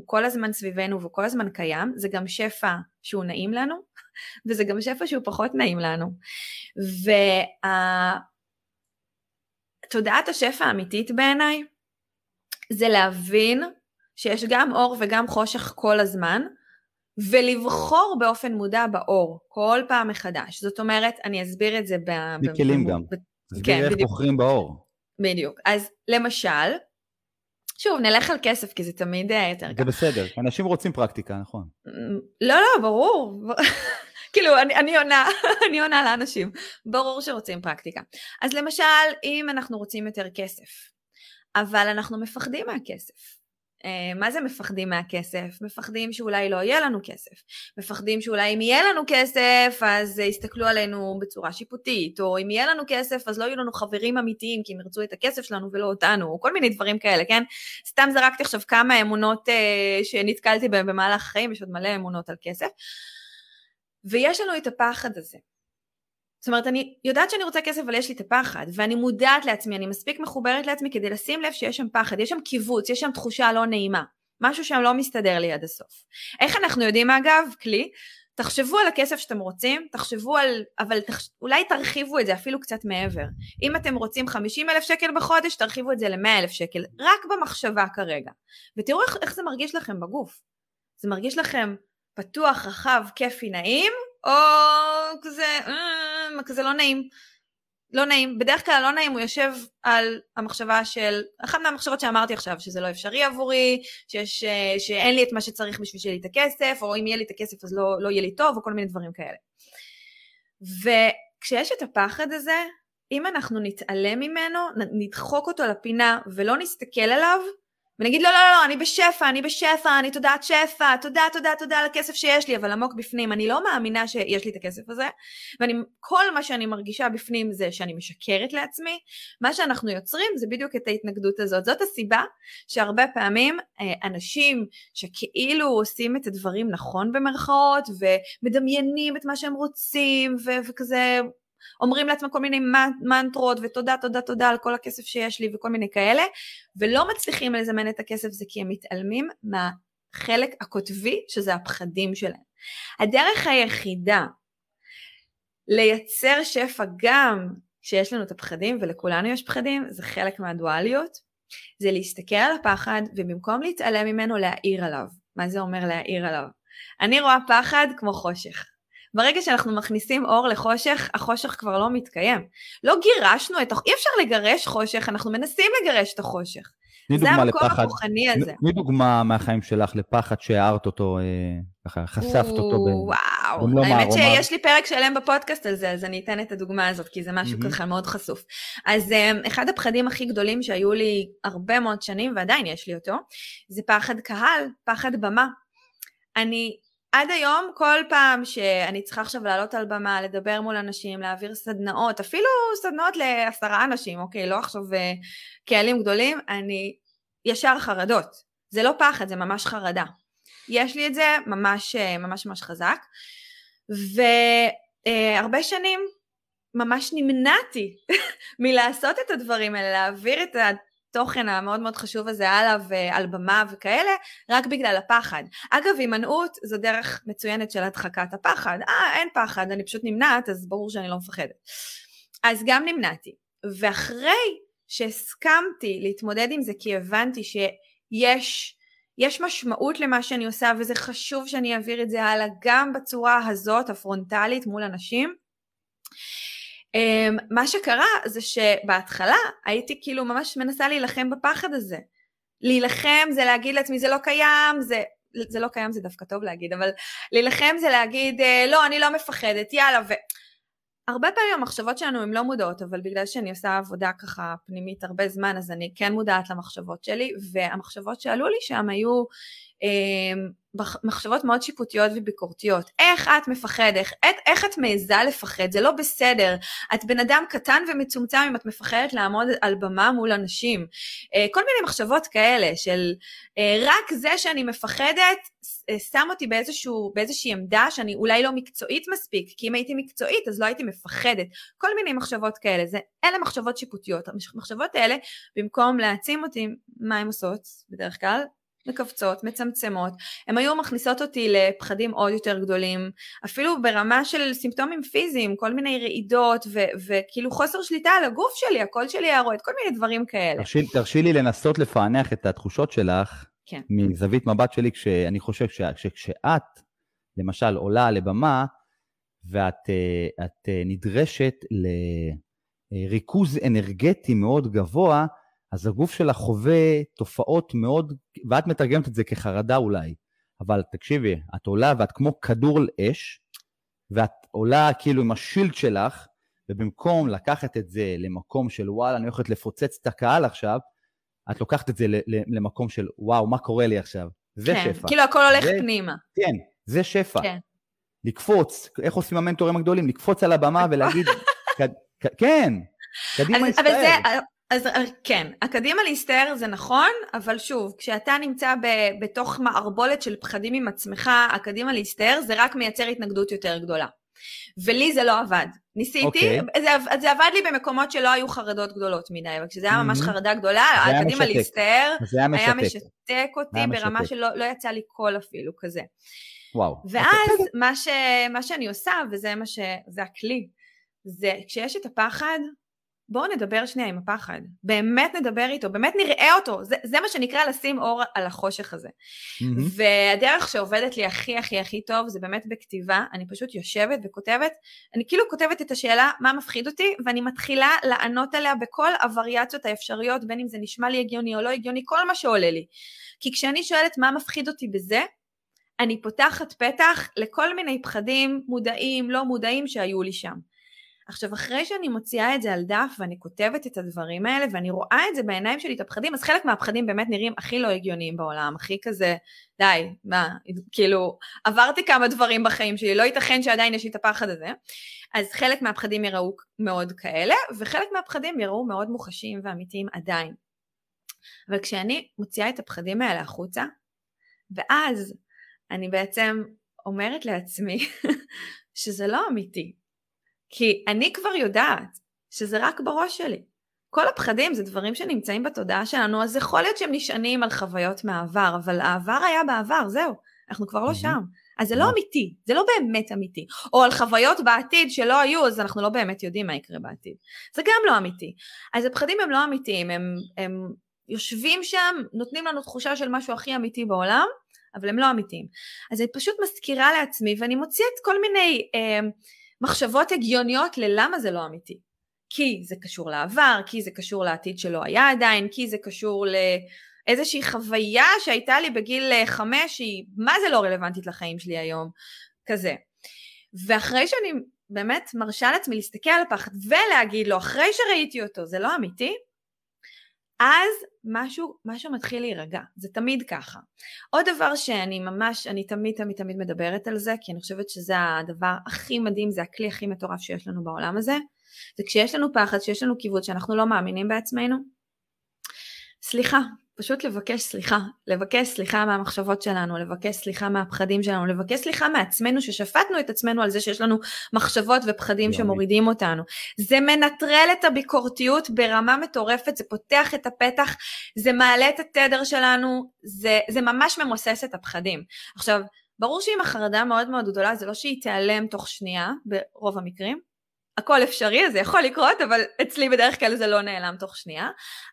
הוא כל הזמן סביבנו והוא כל הזמן קיים, זה גם שפע שהוא נעים לנו, וזה גם שפע שהוא פחות נעים לנו. ותודעת השפע האמיתית בעיניי, זה להבין שיש גם אור וגם חושך כל הזמן, ולבחור באופן מודע באור, כל פעם מחדש. זאת אומרת, אני אסביר את זה ב... בכלים גם. תסביר כן, איך בוחרים באור. בדיוק. אז למשל, שוב, נלך על כסף, כי זה תמיד אה, יותר קל. זה בסדר, אנשים רוצים פרקטיקה, נכון. לא, לא, ברור. כאילו, אני, אני עונה, אני עונה לאנשים. ברור שרוצים פרקטיקה. אז למשל, אם אנחנו רוצים יותר כסף, אבל אנחנו מפחדים מהכסף, מה זה מפחדים מהכסף? מפחדים שאולי לא יהיה לנו כסף. מפחדים שאולי אם יהיה לנו כסף אז יסתכלו עלינו בצורה שיפוטית, או אם יהיה לנו כסף אז לא יהיו לנו חברים אמיתיים כי הם ירצו את הכסף שלנו ולא אותנו, או כל מיני דברים כאלה, כן? סתם זרקתי עכשיו כמה אמונות uh, שנתקלתי בהן במהלך החיים, יש עוד מלא אמונות על כסף. ויש לנו את הפחד הזה. זאת אומרת, אני יודעת שאני רוצה כסף, אבל יש לי את הפחד, ואני מודעת לעצמי, אני מספיק מחוברת לעצמי כדי לשים לב שיש שם פחד, יש שם קיבוץ, יש שם תחושה לא נעימה, משהו שם לא מסתדר לי עד הסוף. איך אנחנו יודעים אגב, כלי, תחשבו על הכסף שאתם רוצים, תחשבו על, אבל תחש... אולי תרחיבו את זה אפילו קצת מעבר. אם אתם רוצים 50 אלף שקל בחודש, תרחיבו את זה ל-100 אלף שקל, רק במחשבה כרגע. ותראו איך, איך זה מרגיש לכם בגוף. זה מרגיש לכם פתוח, רחב, כיפי, נעים, או כזה, אה, כזה לא נעים. לא נעים, בדרך כלל לא נעים, הוא יושב על המחשבה של, אחת מהמחשבות שאמרתי עכשיו, שזה לא אפשרי עבורי, שיש, אה, שאין לי את מה שצריך בשביל שיהיה לי את הכסף, או אם יהיה לי את הכסף אז לא, לא יהיה לי טוב, או כל מיני דברים כאלה. וכשיש את הפחד הזה, אם אנחנו נתעלם ממנו, נדחוק אותו לפינה ולא נסתכל עליו, ונגיד לא, לא, לא, אני בשפע, אני בשפע, אני תודעת שפע, תודה, תודה, תודה על הכסף שיש לי, אבל עמוק בפנים, אני לא מאמינה שיש לי את הכסף הזה, וכל מה שאני מרגישה בפנים זה שאני משקרת לעצמי, מה שאנחנו יוצרים זה בדיוק את ההתנגדות הזאת. זאת הסיבה שהרבה פעמים אה, אנשים שכאילו עושים את הדברים נכון במרכאות, ומדמיינים את מה שהם רוצים, וכזה אומרים לעצמם כל מיני מנטרות ותודה תודה תודה על כל הכסף שיש לי וכל מיני כאלה ולא מצליחים לזמן את הכסף זה כי הם מתעלמים מהחלק הקוטבי שזה הפחדים שלהם. הדרך היחידה לייצר שפע גם כשיש לנו את הפחדים ולכולנו יש פחדים זה חלק מהדואליות זה להסתכל על הפחד ובמקום להתעלם ממנו להעיר עליו מה זה אומר להעיר עליו? אני רואה פחד כמו חושך. ברגע שאנחנו מכניסים אור לחושך, החושך כבר לא מתקיים. לא גירשנו את החושך, אי אפשר לגרש חושך, אנחנו מנסים לגרש את החושך. זה המקום לפחד, הכוחני הזה. תני דוגמה מהחיים שלך לפחד שהערת אותו, אה, ככה חשפת אותו. וואו, לא האמת שיש לי פרק שלם בפודקאסט על זה, אז אני אתן את הדוגמה הזאת, כי זה משהו ככה מאוד חשוף. אז אה, אחד הפחדים הכי גדולים שהיו לי הרבה מאוד שנים, ועדיין יש לי אותו, זה פחד קהל, פחד במה. אני עד היום, כל פעם שאני צריכה עכשיו לעלות על במה, לדבר מול אנשים, להעביר סדנאות, אפילו סדנאות לעשרה אנשים, אוקיי, לא עכשיו אה, קהלים גדולים, אני ישר חרדות. זה לא פחד, זה ממש חרדה. יש לי את זה ממש אה, ממש ממש חזק. והרבה אה, שנים ממש נמנעתי מלעשות את הדברים האלה, להעביר את התוכן המאוד מאוד חשוב הזה הלאה ועל במה וכאלה, רק בגלל הפחד. אגב, הימנעות זו דרך מצוינת של הדחקת הפחד. אה, אין פחד, אני פשוט נמנעת, אז ברור שאני לא מפחדת. אז גם נמנעתי. ואחרי שהסכמתי להתמודד עם זה כי הבנתי שיש יש משמעות למה שאני עושה וזה חשוב שאני אעביר את זה הלאה גם בצורה הזאת הפרונטלית מול אנשים אמ, מה שקרה זה שבהתחלה הייתי כאילו ממש מנסה להילחם בפחד הזה. להילחם זה להגיד לעצמי זה לא קיים, זה, זה לא קיים זה דווקא טוב להגיד, אבל להילחם זה להגיד אה, לא אני לא מפחדת יאללה ו... הרבה פעמים המחשבות שלנו הן לא מודעות, אבל בגלל שאני עושה עבודה ככה פנימית הרבה זמן, אז אני כן מודעת למחשבות שלי, והמחשבות שעלו לי שם היו מחשבות מאוד שיפוטיות וביקורתיות. איך את מפחדת? איך, איך את מעיזה לפחד? זה לא בסדר. את בן אדם קטן ומצומצם אם את מפחדת לעמוד על במה מול אנשים. אה, כל מיני מחשבות כאלה של אה, רק זה שאני מפחדת אה, שם אותי באיזשהו, באיזושהי עמדה שאני אולי לא מקצועית מספיק, כי אם הייתי מקצועית אז לא הייתי מפחדת. כל מיני מחשבות כאלה. זה, אלה מחשבות שיפוטיות. המחשבות האלה, במקום להעצים אותי, מה הן עושות בדרך כלל? מכווצות, מצמצמות, הן היו מכניסות אותי לפחדים עוד יותר גדולים, אפילו ברמה של סימפטומים פיזיים, כל מיני רעידות ו- וכאילו חוסר שליטה על הגוף שלי, הקול שלי היה רועד, כל מיני דברים כאלה. תרשי, תרשי לי לנסות לפענח את התחושות שלך, כן. מזווית מבט שלי, כשאני חושב שכשאת, למשל, עולה לבמה, ואת אה, את אה, נדרשת לריכוז אנרגטי מאוד גבוה, אז הגוף שלך חווה תופעות מאוד, ואת מתרגמת את זה כחרדה אולי, אבל תקשיבי, את עולה ואת כמו כדור אש, ואת עולה כאילו עם השילד שלך, ובמקום לקחת את זה למקום של וואלה, אני הולכת לפוצץ את הקהל עכשיו, את לוקחת את זה למקום של וואו, מה קורה לי עכשיו? זה כן, שפע. כאילו הכל הולך זה, פנימה. כן, זה שפע. כן. לקפוץ, איך עושים המנטורים הגדולים? לקפוץ על הבמה ולהגיד, כן, קדימה ישראל. אבל זה, אז אה, כן, הקדימה להסתער זה נכון, אבל שוב, כשאתה נמצא ב, בתוך מערבולת של פחדים עם עצמך, הקדימה להסתער זה רק מייצר התנגדות יותר גדולה. ולי זה לא עבד. ניסיתי, okay. אוקיי. זה, זה עבד לי במקומות שלא היו חרדות גדולות מדי, אבל כשזה היה ממש mm-hmm. חרדה גדולה, הקדימה להסתער, היה, היה משתק אותי היה ברמה משתק. שלא לא יצא לי קול אפילו כזה. וואו. ואז מה, ש, מה שאני עושה, וזה מה ש... זה הכלי, זה כשיש את הפחד, בואו נדבר שנייה עם הפחד, באמת נדבר איתו, באמת נראה אותו, זה, זה מה שנקרא לשים אור על החושך הזה. Mm-hmm. והדרך שעובדת לי הכי הכי הכי טוב זה באמת בכתיבה, אני פשוט יושבת וכותבת, אני כאילו כותבת את השאלה מה מפחיד אותי, ואני מתחילה לענות עליה בכל הווריאציות האפשריות, בין אם זה נשמע לי הגיוני או לא הגיוני, כל מה שעולה לי. כי כשאני שואלת מה מפחיד אותי בזה, אני פותחת פתח לכל מיני פחדים מודעים, לא מודעים שהיו לי שם. עכשיו אחרי שאני מוציאה את זה על דף ואני כותבת את הדברים האלה ואני רואה את זה בעיניים שלי את הפחדים אז חלק מהפחדים באמת נראים הכי לא הגיוניים בעולם הכי כזה די מה כאילו עברתי כמה דברים בחיים שלי לא ייתכן שעדיין יש לי את הפחד הזה. אז חלק מהפחדים יראו מאוד כאלה וחלק מהפחדים יראו מאוד מוחשיים ואמיתיים עדיין. אבל כשאני מוציאה את הפחדים האלה החוצה ואז אני בעצם אומרת לעצמי שזה לא אמיתי כי אני כבר יודעת שזה רק בראש שלי. כל הפחדים זה דברים שנמצאים בתודעה שלנו, אז יכול להיות שהם נשענים על חוויות מהעבר, אבל העבר היה בעבר, זהו, אנחנו כבר לא שם. אז זה לא אמיתי, זה לא באמת אמיתי. או על חוויות בעתיד שלא היו, אז אנחנו לא באמת יודעים מה יקרה בעתיד. זה גם לא אמיתי. אז הפחדים הם לא אמיתיים, הם, הם יושבים שם, נותנים לנו תחושה של משהו הכי אמיתי בעולם, אבל הם לא אמיתיים. אז אני פשוט מזכירה לעצמי ואני מוציאה את כל מיני אה, מחשבות הגיוניות ללמה זה לא אמיתי. כי זה קשור לעבר, כי זה קשור לעתיד שלא היה עדיין, כי זה קשור לאיזושהי חוויה שהייתה לי בגיל חמש שהיא מה זה לא רלוונטית לחיים שלי היום, כזה. ואחרי שאני באמת מרשה לעצמי להסתכל על הפחד ולהגיד לו אחרי שראיתי אותו זה לא אמיתי, אז משהו, משהו מתחיל להירגע, זה תמיד ככה. עוד דבר שאני ממש, אני תמיד תמיד תמיד מדברת על זה, כי אני חושבת שזה הדבר הכי מדהים, זה הכלי הכי מטורף שיש לנו בעולם הזה, זה כשיש לנו פחד, כשיש לנו קיבוץ, שאנחנו לא מאמינים בעצמנו, סליחה, פשוט לבקש סליחה, לבקש סליחה מהמחשבות שלנו, לבקש סליחה מהפחדים שלנו, לבקש סליחה מעצמנו ששפטנו את עצמנו על זה שיש לנו מחשבות ופחדים שמורידים אותנו. זה מנטרל את הביקורתיות ברמה מטורפת, זה פותח את הפתח, זה מעלה את התדר שלנו, זה, זה ממש ממוסס את הפחדים. עכשיו, ברור שאם החרדה מאוד מאוד גדולה, זה לא שהיא תיעלם תוך שנייה, ברוב המקרים, הכל אפשרי, זה יכול לקרות, אבל אצלי בדרך כלל זה לא נעלם תוך שנייה,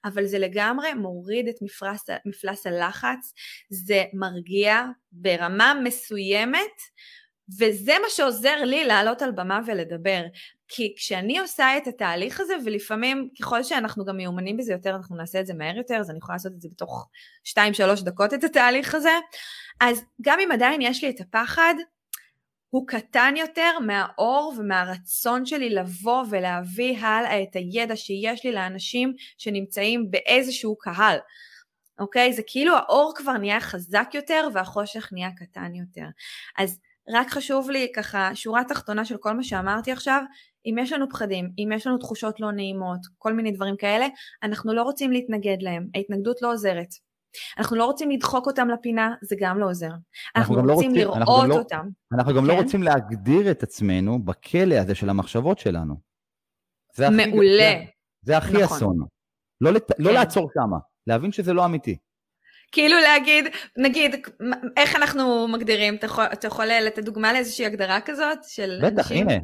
אבל זה לגמרי מוריד את מפלס, מפלס הלחץ, זה מרגיע ברמה מסוימת, וזה מה שעוזר לי לעלות על במה ולדבר. כי כשאני עושה את התהליך הזה, ולפעמים ככל שאנחנו גם מיומנים בזה יותר, אנחנו נעשה את זה מהר יותר, אז אני יכולה לעשות את זה בתוך 2-3 דקות את התהליך הזה, אז גם אם עדיין יש לי את הפחד, הוא קטן יותר מהאור ומהרצון שלי לבוא ולהביא הלאה את הידע שיש לי לאנשים שנמצאים באיזשהו קהל. אוקיי? זה כאילו האור כבר נהיה חזק יותר והחושך נהיה קטן יותר. אז רק חשוב לי ככה שורה תחתונה של כל מה שאמרתי עכשיו, אם יש לנו פחדים, אם יש לנו תחושות לא נעימות, כל מיני דברים כאלה, אנחנו לא רוצים להתנגד להם, ההתנגדות לא עוזרת. אנחנו לא רוצים לדחוק אותם לפינה, זה גם לא עוזר. אנחנו, אנחנו לא רוצים לא רוצים לראות אנחנו לא, אותם. אנחנו גם לא כן? לא רוצים להגדיר את עצמנו בכלא הזה של המחשבות שלנו. זה הכי, מעולה. זה, זה הכי נכון. אסון. לא, לת, לא כן. לא לעצור שמה, להבין שזה לא אמיתי. כאילו להגיד, נגיד, איך אנחנו מגדירים, אתה יכול, אתה יכול לתת דוגמה לאיזושהי הגדרה כזאת של בטח, אנשים? הנה.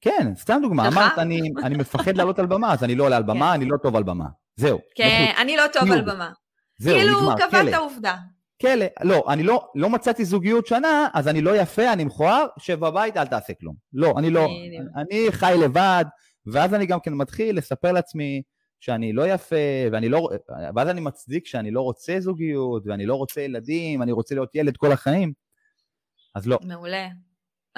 כן, סתם דוגמה, אמרת, אני, אני מפחד לעלות על במה, אז אני לא עולה על במה, כן. אני לא טוב על במה. זהו. כן, אני לא טוב על במה. זהו, כאילו נגמר, כאילו קבעת עובדה. כלא, לא, אני לא, לא מצאתי זוגיות שנה, אז אני לא יפה, אני מכוער, שב בבית, אל תעשה כלום. לא, אני לא, אני, אני חי לבד, ואז אני גם כן מתחיל לספר לעצמי שאני לא יפה, ואני לא, ואז אני מצדיק שאני לא רוצה זוגיות, ואני לא רוצה ילדים, אני רוצה להיות ילד כל החיים, אז לא. מעולה.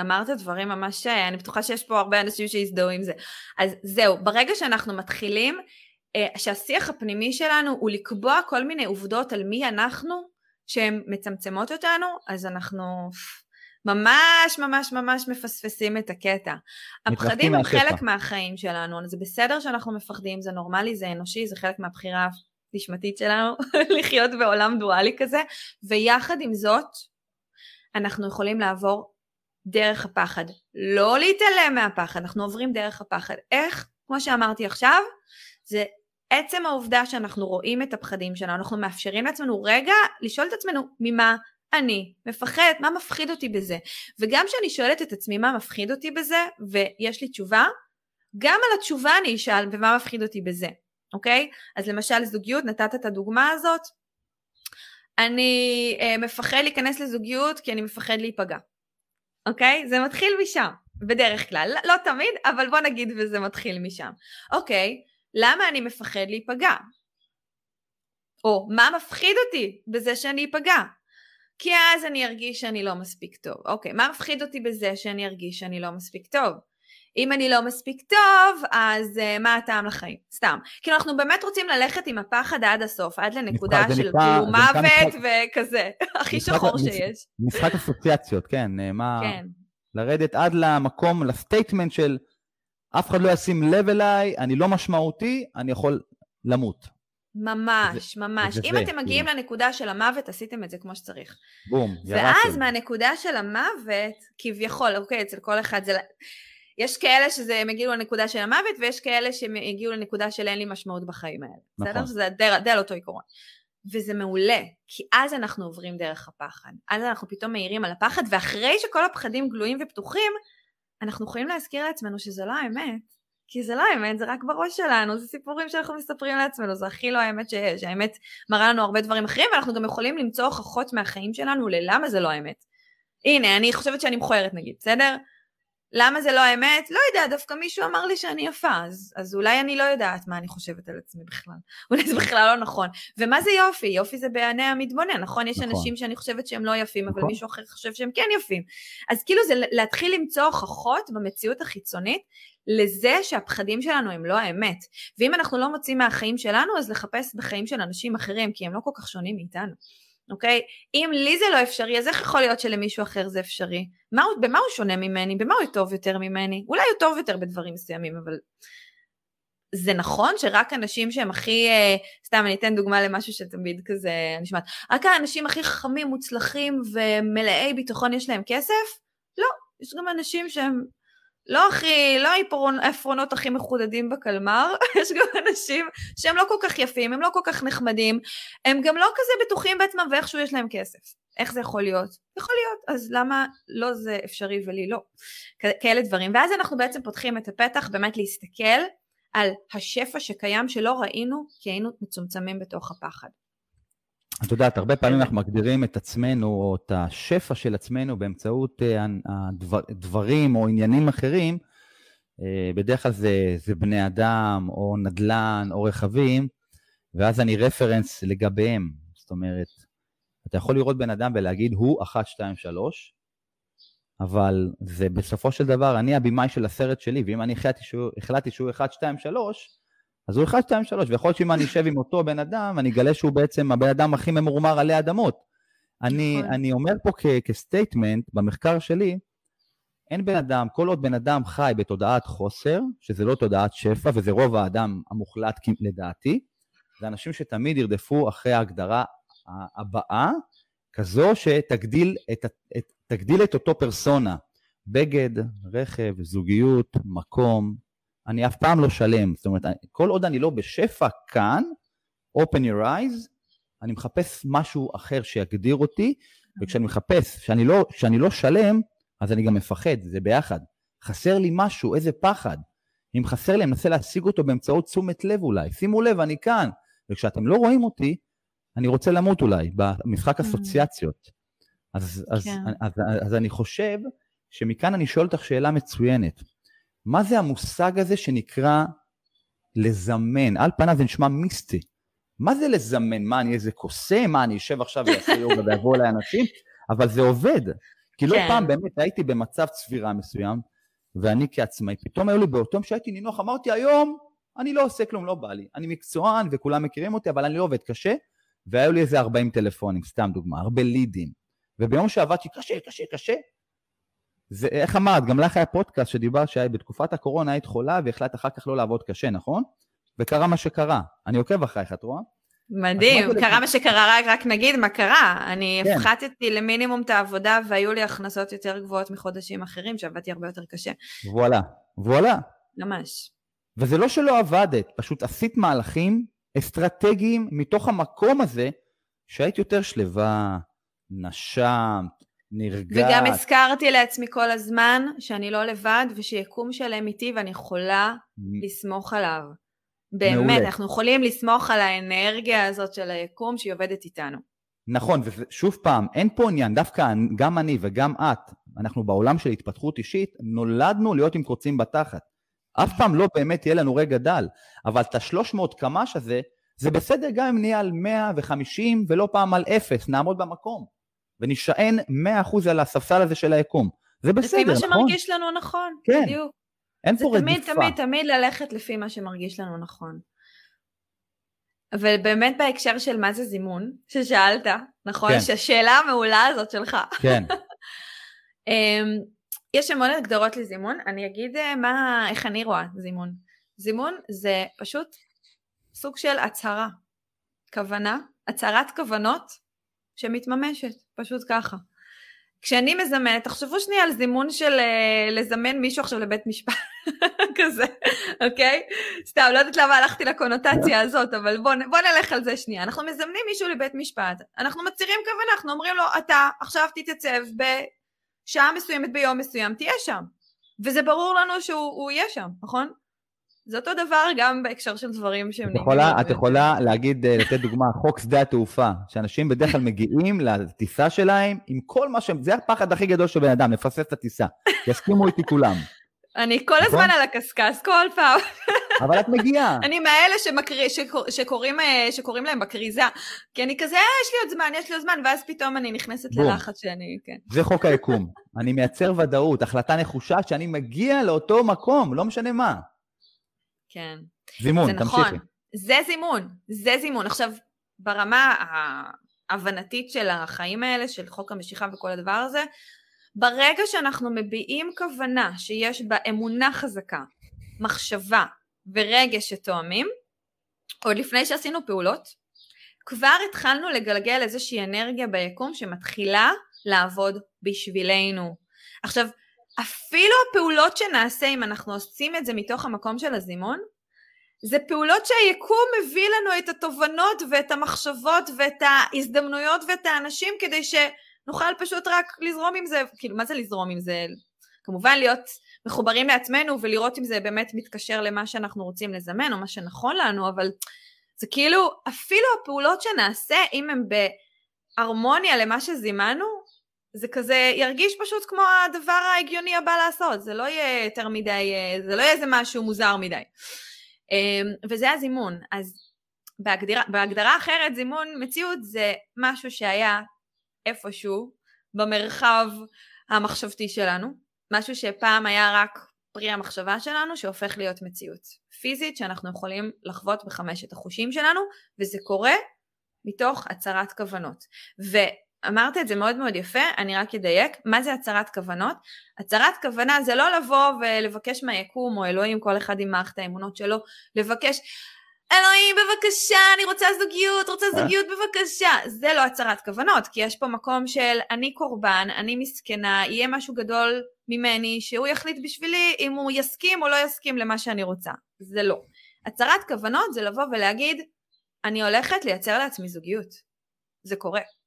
אמרת דברים ממש, אני בטוחה שיש פה הרבה אנשים שיזדהו עם זה. אז זהו, ברגע שאנחנו מתחילים אה, שהשיח הפנימי שלנו הוא לקבוע כל מיני עובדות על מי אנחנו שהן מצמצמות אותנו, אז אנחנו ממש ממש ממש מפספסים את הקטע. הפחדים הם חלק מהחיים שלנו, זה בסדר שאנחנו מפחדים, זה נורמלי, זה אנושי, זה חלק מהבחירה הנשמתית שלנו לחיות בעולם דואלי כזה, ויחד עם זאת, אנחנו יכולים לעבור דרך הפחד. לא להתעלם מהפחד, אנחנו עוברים דרך הפחד. איך? כמו שאמרתי עכשיו, זה עצם העובדה שאנחנו רואים את הפחדים שלנו, אנחנו מאפשרים לעצמנו רגע לשאול את עצמנו ממה אני מפחדת, מה מפחיד אותי בזה. וגם כשאני שואלת את עצמי מה מפחיד אותי בזה, ויש לי תשובה, גם על התשובה אני אשאל ומה מפחיד אותי בזה, אוקיי? אז למשל זוגיות, נתת את הדוגמה הזאת, אני אה, מפחד להיכנס לזוגיות כי אני מפחד להיפגע, אוקיי? זה מתחיל משם, בדרך כלל, לא, לא תמיד, אבל בוא נגיד וזה מתחיל משם. אוקיי, למה אני מפחד להיפגע? או מה מפחיד אותי בזה שאני אפגע? כי אז אני ארגיש שאני לא מספיק טוב. אוקיי, מה מפחיד אותי בזה שאני ארגיש שאני לא מספיק טוב? אם אני לא מספיק טוב, אז uh, מה הטעם לחיים? סתם. כאילו אנחנו באמת רוצים ללכת עם הפחד עד הסוף, עד לנקודה של כאילו מוות וכזה, הכי שחור שיש. משחק אסוציאציות, כן. מה... כן. לרדת עד למקום, לסטייטמנט של אף אחד לא ישים לב אליי, אני לא משמעותי, אני יכול למות. ממש, זה, ממש. זה אם זה, אתם מגיעים כאילו. לנקודה של המוות, עשיתם את זה כמו שצריך. בום, ירדתם. ואז מהנקודה של המוות, כביכול, אוקיי, אצל כל אחד זה... יש כאלה שזה הם הגיעו לנקודה של המוות, ויש כאלה שהם הגיעו לנקודה של אין לי משמעות בחיים האלה. נכון. בסדר? שזה די על אותו עיקרון. וזה מעולה, כי אז אנחנו עוברים דרך הפחד. אז אנחנו פתאום מאירים על הפחד, ואחרי שכל הפחדים גלויים ופתוחים, אנחנו יכולים להזכיר לעצמנו שזה לא האמת, כי זה לא האמת, זה רק בראש שלנו, זה סיפורים שאנחנו מספרים לעצמנו, זה הכי לא האמת שיש, האמת מראה לנו הרבה דברים אחרים, ואנחנו גם יכולים למצוא הוכחות מהחיים שלנו ללמה זה לא האמת. הנה, אני חושבת שאני מכוערת נגיד, בסדר? למה זה לא האמת? לא יודע, דווקא מישהו אמר לי שאני יפה, אז, אז אולי אני לא יודעת מה אני חושבת על עצמי בכלל. אולי זה בכלל לא נכון. ומה זה יופי? יופי זה בעיני המתבונן, נכון? יש נכון. אנשים שאני חושבת שהם לא יפים, נכון. אבל מישהו אחר חושב שהם כן יפים. אז כאילו זה להתחיל למצוא הוכחות במציאות החיצונית לזה שהפחדים שלנו הם לא האמת. ואם אנחנו לא מוצאים מהחיים שלנו, אז לחפש בחיים של אנשים אחרים, כי הם לא כל כך שונים מאיתנו. אוקיי? אם לי זה לא אפשרי, אז איך יכול להיות שלמישהו אחר זה אפשרי? מה, במה הוא שונה ממני? במה הוא טוב יותר ממני? אולי הוא טוב יותר בדברים מסוימים, אבל זה נכון שרק אנשים שהם הכי, אה, סתם אני אתן דוגמה למשהו שתמיד כזה נשמעת, רק האנשים הכי חכמים, מוצלחים ומלאי ביטחון יש להם כסף? לא, יש גם אנשים שהם לא הכי, לא העפרונות הכי מחודדים בקלמר, יש גם אנשים שהם לא כל כך יפים, הם לא כל כך נחמדים, הם גם לא כזה בטוחים בעצמם ואיכשהו יש להם כסף. איך זה יכול להיות? יכול להיות, אז למה לא זה אפשרי ולי לא? כאלה דברים. ואז אנחנו בעצם פותחים את הפתח באמת להסתכל על השפע שקיים שלא ראינו כי היינו מצומצמים בתוך הפחד. את יודעת, הרבה פעמים אנחנו מגדירים את עצמנו, או את השפע של עצמנו באמצעות אה, הדברים או עניינים אחרים, אה, בדרך כלל זה, זה בני אדם, או נדל"ן, או רכבים, ואז אני רפרנס לגביהם. זאת אומרת, אתה יכול לראות בן אדם ולהגיד, הוא 1, 2, 3, אבל זה בסופו של דבר, אני הבמאי של הסרט שלי, ואם אני החלטתי שהוא, החלטתי שהוא 1, 2, 3, אז הוא 1, 2, 3, ויכול להיות שאם אני אשב עם אותו בן אדם, אני אגלה שהוא בעצם הבן אדם הכי ממורמר עלי אדמות. אני, נכון. אני אומר פה כסטייטמנט, במחקר שלי, אין בן אדם, כל עוד בן אדם חי בתודעת חוסר, שזה לא תודעת שפע, וזה רוב האדם המוחלט לדעתי, זה אנשים שתמיד ירדפו אחרי ההגדרה הבאה, כזו שתגדיל את, את, תגדיל את אותו פרסונה. בגד, רכב, זוגיות, מקום, אני אף פעם לא שלם. זאת אומרת, כל עוד אני לא בשפע כאן, open your eyes, אני מחפש משהו אחר שיגדיר אותי, וכשאני מחפש שאני לא, שאני לא שלם, אז אני גם מפחד, זה ביחד. חסר לי משהו, איזה פחד. אם חסר לי, אני מנסה להשיג אותו באמצעות תשומת לב אולי. שימו לב, אני כאן. וכשאתם לא רואים אותי, אני רוצה למות אולי, במשחק mm. אסוציאציות. אז, אז, כן. אז, אז, אז אני חושב שמכאן אני שואל אותך שאלה מצוינת. מה זה המושג הזה שנקרא לזמן? על פניו זה נשמע מיסטי. מה זה לזמן? מה, אני איזה קוסם? מה, אני אשב עכשיו ואעשה יוגה ויבואו אליי אנשים? אבל זה עובד. כי לא כן. פעם באמת הייתי במצב צבירה מסוים, ואני כעצמאי, פתאום היו לי באותו יום שהייתי נינוח, אמרתי היום, אני לא עושה כלום, לא בא לי. אני מקצוען וכולם מכירים אותי, אבל אני לא עובד קשה, והיו לי איזה 40 טלפונים, סתם דוגמה, הרבה לידים. וביום שעבדתי קשה, קשה, קשה, זה, איך אמרת, גם לך היה פודקאסט שדיבר שבתקופת הקורונה היית חולה והחלטת אחר כך לא לעבוד קשה, נכון? וקרה מה שקרה. אני עוקב אחרייך, את רואה? מדהים, קרה. מה שקרה, רק, רק נגיד מה קרה. אני כן. הפחתתי למינימום את העבודה והיו לי הכנסות יותר גבוהות מחודשים אחרים שעבדתי הרבה יותר קשה. וואלה, וואלה. ממש. וזה לא שלא עבדת, פשוט עשית מהלכים אסטרטגיים מתוך המקום הזה שהיית יותר שלווה, נשמת, נרגעת. וגם הזכרתי לעצמי כל הזמן שאני לא לבד ושיקום שלם איתי ואני יכולה לסמוך עליו. באמת, מעולה. אנחנו יכולים לסמוך על האנרגיה הזאת של היקום שהיא עובדת איתנו. נכון, ושוב פעם, אין פה עניין, דווקא גם אני וגם את, אנחנו בעולם של התפתחות אישית, נולדנו להיות עם קוצים בתחת. אף פעם לא באמת יהיה לנו רגע דל, אבל את השלוש מאות קמ"ש הזה, זה בסדר גם אם נהיה על 150 ולא פעם על אפס, נעמוד במקום. ונשען 100% על הספסל הזה של היקום. זה בסדר, נכון? לפי מה שמרגיש לנו נכון, כן. בדיוק. אין פה רדיפה. זה תמיד, תמיד, תמיד ללכת לפי מה שמרגיש לנו נכון. אבל באמת בהקשר של מה זה זימון, ששאלת, נכון? כן. שהשאלה המעולה הזאת שלך. כן. אמ, יש המון הגדרות לזימון, אני אגיד אה, מה, איך אני רואה זימון. זימון זה פשוט סוג של הצהרה, כוונה, הצהרת כוונות שמתממשת, פשוט ככה. כשאני מזמנת, תחשבו שנייה על זימון של uh, לזמן מישהו עכשיו לבית משפט, כזה, אוקיי? סתם, לא יודעת למה הלכתי לקונוטציה הזאת, אבל בוא, בוא נלך על זה שנייה. אנחנו מזמנים מישהו לבית משפט, אנחנו מצהירים כוונה, אנחנו אומרים לו, אתה עכשיו תתייצב בשעה מסוימת ביום מסוים, תהיה שם. וזה ברור לנו שהוא יהיה שם, נכון? זה אותו דבר גם בהקשר של דברים שהם... את יכולה, את יכולה להגיד, אה, לתת דוגמה, חוק שדה התעופה, שאנשים בדרך כלל מגיעים לטיסה שלהם עם כל מה שהם, זה הפחד הכי גדול של בן אדם, לפספס את הטיסה. יסכימו איתי כולם. אני כל הזמן נכון? על הקשקש, כל פעם. אבל את מגיעה. אני מאלה שמקריא, שקור, שקוראים, אה, שקוראים להם בכריזה. כי אני כזה, אה, יש לי עוד זמן, יש לי עוד זמן, ואז פתאום אני נכנסת בום. ללחץ שאני, כן. זה חוק היקום. אני מייצר ודאות, החלטה נחושה שאני מגיע לאותו מקום, לא משנה מה. כן. זימון, תמשיכי. נכון. זה זימון, זה זימון. עכשיו, ברמה ההבנתית של החיים האלה, של חוק המשיכה וכל הדבר הזה, ברגע שאנחנו מביעים כוונה שיש בה אמונה חזקה, מחשבה ורגש שתואמים, עוד לפני שעשינו פעולות, כבר התחלנו לגלגל איזושהי אנרגיה ביקום שמתחילה לעבוד בשבילנו. עכשיו, אפילו הפעולות שנעשה אם אנחנו עושים את זה מתוך המקום של הזימון, זה פעולות שהיקום מביא לנו את התובנות ואת המחשבות ואת ההזדמנויות ואת האנשים כדי שנוכל פשוט רק לזרום עם זה, כאילו מה זה לזרום עם זה? כמובן להיות מחוברים לעצמנו ולראות אם זה באמת מתקשר למה שאנחנו רוצים לזמן או מה שנכון לנו, אבל זה כאילו אפילו הפעולות שנעשה אם הן בהרמוניה למה שזימנו, זה כזה ירגיש פשוט כמו הדבר ההגיוני הבא לעשות, זה לא יהיה יותר מדי, זה לא יהיה איזה משהו מוזר מדי. אמ, וזה הזימון, אז בהגדרה, בהגדרה אחרת זימון מציאות זה משהו שהיה איפשהו במרחב המחשבתי שלנו, משהו שפעם היה רק פרי המחשבה שלנו שהופך להיות מציאות פיזית שאנחנו יכולים לחוות בחמשת החושים שלנו וזה קורה מתוך הצהרת כוונות. ואמרת את זה מאוד מאוד יפה, אני רק אדייק, מה זה הצהרת כוונות? הצהרת כוונה זה לא לבוא ולבקש מהיקום או אלוהים, כל אחד עם מערכת האמונות שלו, לבקש אלוהים בבקשה אני רוצה זוגיות, רוצה אה? זוגיות בבקשה. זה לא הצהרת כוונות, כי יש פה מקום של אני קורבן, אני מסכנה, יהיה משהו גדול ממני שהוא יחליט בשבילי אם הוא יסכים או לא יסכים למה שאני רוצה. זה לא. הצהרת כוונות זה לבוא ולהגיד אני הולכת לייצר לעצמי זוגיות. זה קורה.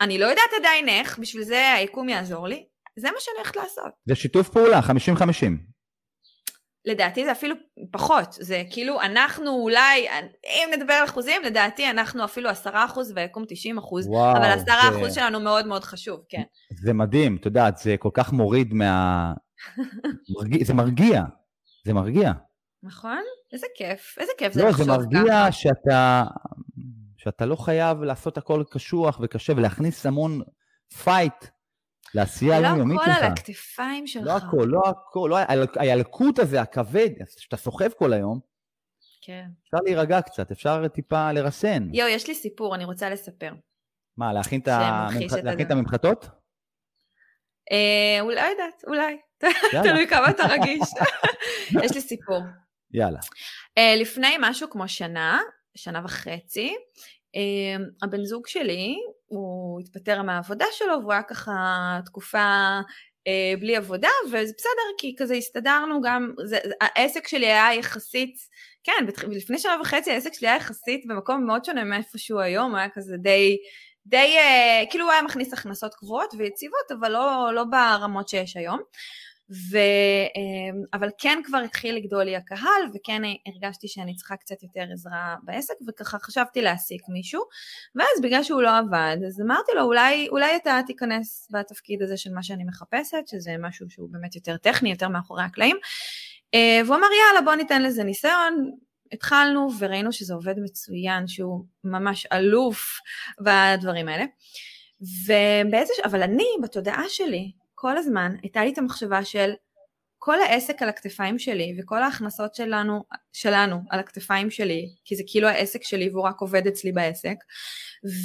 אני לא יודעת עדיין איך, בשביל זה היקום יעזור לי, זה מה שאני הולכת לעשות. זה שיתוף פעולה, 50-50. לדעתי זה אפילו פחות, זה כאילו אנחנו אולי, אם נדבר על אחוזים, לדעתי אנחנו אפילו עשרה אחוז ויקום תשעים אחוז, אבל עשרה זה... אחוז שלנו מאוד מאוד חשוב, כן. זה מדהים, את יודעת, זה כל כך מוריד מה... מרגיע, זה מרגיע, זה מרגיע. נכון? איזה כיף, איזה כיף זה לא, לחשוב ככה. לא, זה מרגיע ככה. שאתה, שאתה לא חייב לעשות הכל קשוח וקשה ולהכניס המון fight לעשייה היומיומית שלך. לא הכל על הכתפיים שלך. לא הכל, לא הכל, לא, הילקוט הזה, הכבד, שאתה סוחב כל היום, כן. אפשר להירגע קצת, אפשר טיפה לרסן. יואו, יש לי סיפור, אני רוצה לספר. מה, להכין את הממחטות? אה, אולי, לא יודעת, אולי. תלוי כמה אתה רגיש. יש לי סיפור. יאללה. אה, לפני משהו כמו שנה, שנה וחצי, אה, הבן זוג שלי, הוא התפטר מהעבודה שלו והוא היה ככה תקופה אה, בלי עבודה וזה בסדר כי כזה הסתדרנו גם, זה, העסק שלי היה יחסית, כן, לפני שנה וחצי העסק שלי היה יחסית במקום מאוד שונה מאיפה שהוא היום, היה כזה די, די, אה, כאילו הוא היה מכניס הכנסות קבועות ויציבות אבל לא, לא ברמות שיש היום. ו... אמ, אבל כן כבר התחיל לגדול לי הקהל וכן הרגשתי שאני צריכה קצת יותר עזרה בעסק וככה חשבתי להעסיק מישהו ואז בגלל שהוא לא עבד אז אמרתי לו אולי, אולי אתה תיכנס בתפקיד הזה של מה שאני מחפשת שזה משהו שהוא באמת יותר טכני יותר מאחורי הקלעים. אה, והוא אמר יאללה בוא ניתן לזה ניסיון. התחלנו וראינו שזה עובד מצוין שהוא ממש אלוף בדברים האלה. ובאיזה, אבל אני בתודעה שלי כל הזמן הייתה לי את המחשבה של כל העסק על הכתפיים שלי וכל ההכנסות שלנו, שלנו על הכתפיים שלי, כי זה כאילו העסק שלי והוא רק עובד אצלי בעסק,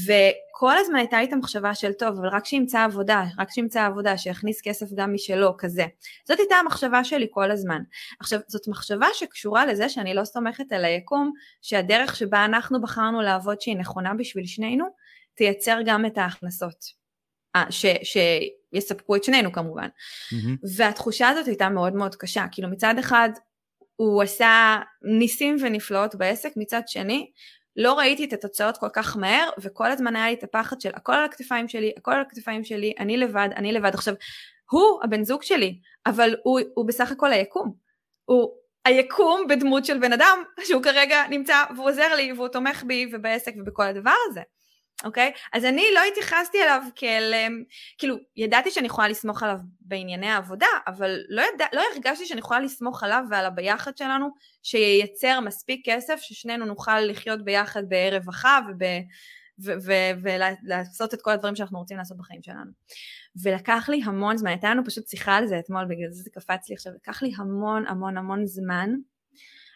וכל הזמן הייתה לי את המחשבה של טוב, אבל רק שימצא עבודה, רק שימצא עבודה, שיכניס כסף גם משלו, כזה. זאת הייתה המחשבה שלי כל הזמן. עכשיו, זאת מחשבה שקשורה לזה שאני לא סומכת על היקום, שהדרך שבה אנחנו בחרנו לעבוד שהיא נכונה בשביל שנינו, תייצר גם את ההכנסות. ש, שיספקו את שנינו כמובן. Mm-hmm. והתחושה הזאת הייתה מאוד מאוד קשה, כאילו מצד אחד הוא עשה ניסים ונפלאות בעסק, מצד שני לא ראיתי את התוצאות כל כך מהר, וכל הזמן היה לי את הפחד של הכל על הכתפיים שלי, הכל על הכתפיים שלי, אני לבד, אני לבד. עכשיו, הוא הבן זוג שלי, אבל הוא, הוא בסך הכל היקום. הוא, היקום בדמות של בן אדם שהוא כרגע נמצא והוא עוזר לי והוא תומך בי ובעסק ובכל הדבר הזה. אוקיי? אז אני לא התייחסתי אליו כאל, אמ, כאילו, ידעתי שאני יכולה לסמוך עליו בענייני העבודה, אבל לא, ידע, לא הרגשתי שאני יכולה לסמוך עליו ועל הביחד שלנו, שייצר מספיק כסף, ששנינו נוכל לחיות ביחד ברווחה וב... ולעשות את כל הדברים שאנחנו רוצים לעשות בחיים שלנו. ולקח לי המון זמן, הייתה לנו פשוט שיחה על זה אתמול, בגלל זה זה קפץ לי עכשיו, לקח לי המון המון המון זמן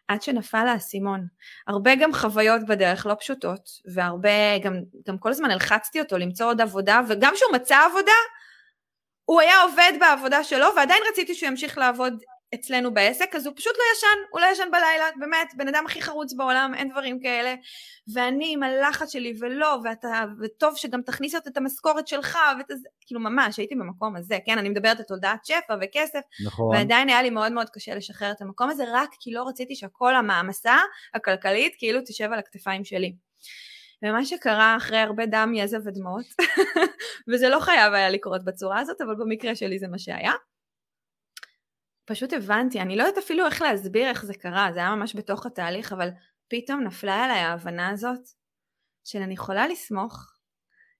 עד שנפל האסימון. הרבה גם חוויות בדרך לא פשוטות, והרבה, גם, גם כל הזמן הלחצתי אותו למצוא עוד עבודה, וגם כשהוא מצא עבודה, הוא היה עובד בעבודה שלו, ועדיין רציתי שהוא ימשיך לעבוד אצלנו בעסק, אז הוא פשוט לא ישן, הוא לא ישן בלילה, באמת, בן אדם הכי חרוץ בעולם, אין דברים כאלה. ואני עם הלחץ שלי, ולא, ואתה, וטוב שגם תכניס את המשכורת שלך, ואת זה, כאילו ממש, הייתי במקום הזה, כן, אני מדברת על תולדת שפע וכסף, נכון. ועדיין היה לי מאוד מאוד קשה לשחרר את המקום הזה, רק כי לא רציתי שכל המעמסה הכלכלית כאילו תשב על הכתפיים שלי. ומה שקרה אחרי הרבה דם, יזע ודמעות, וזה לא חייב היה לקרות בצורה הזאת, אבל במקרה שלי זה מה שהיה. פשוט הבנתי, אני לא יודעת אפילו איך להסביר איך זה קרה, זה היה ממש בתוך התהליך, אבל פתאום נפלה עליי ההבנה הזאת של אני יכולה לסמוך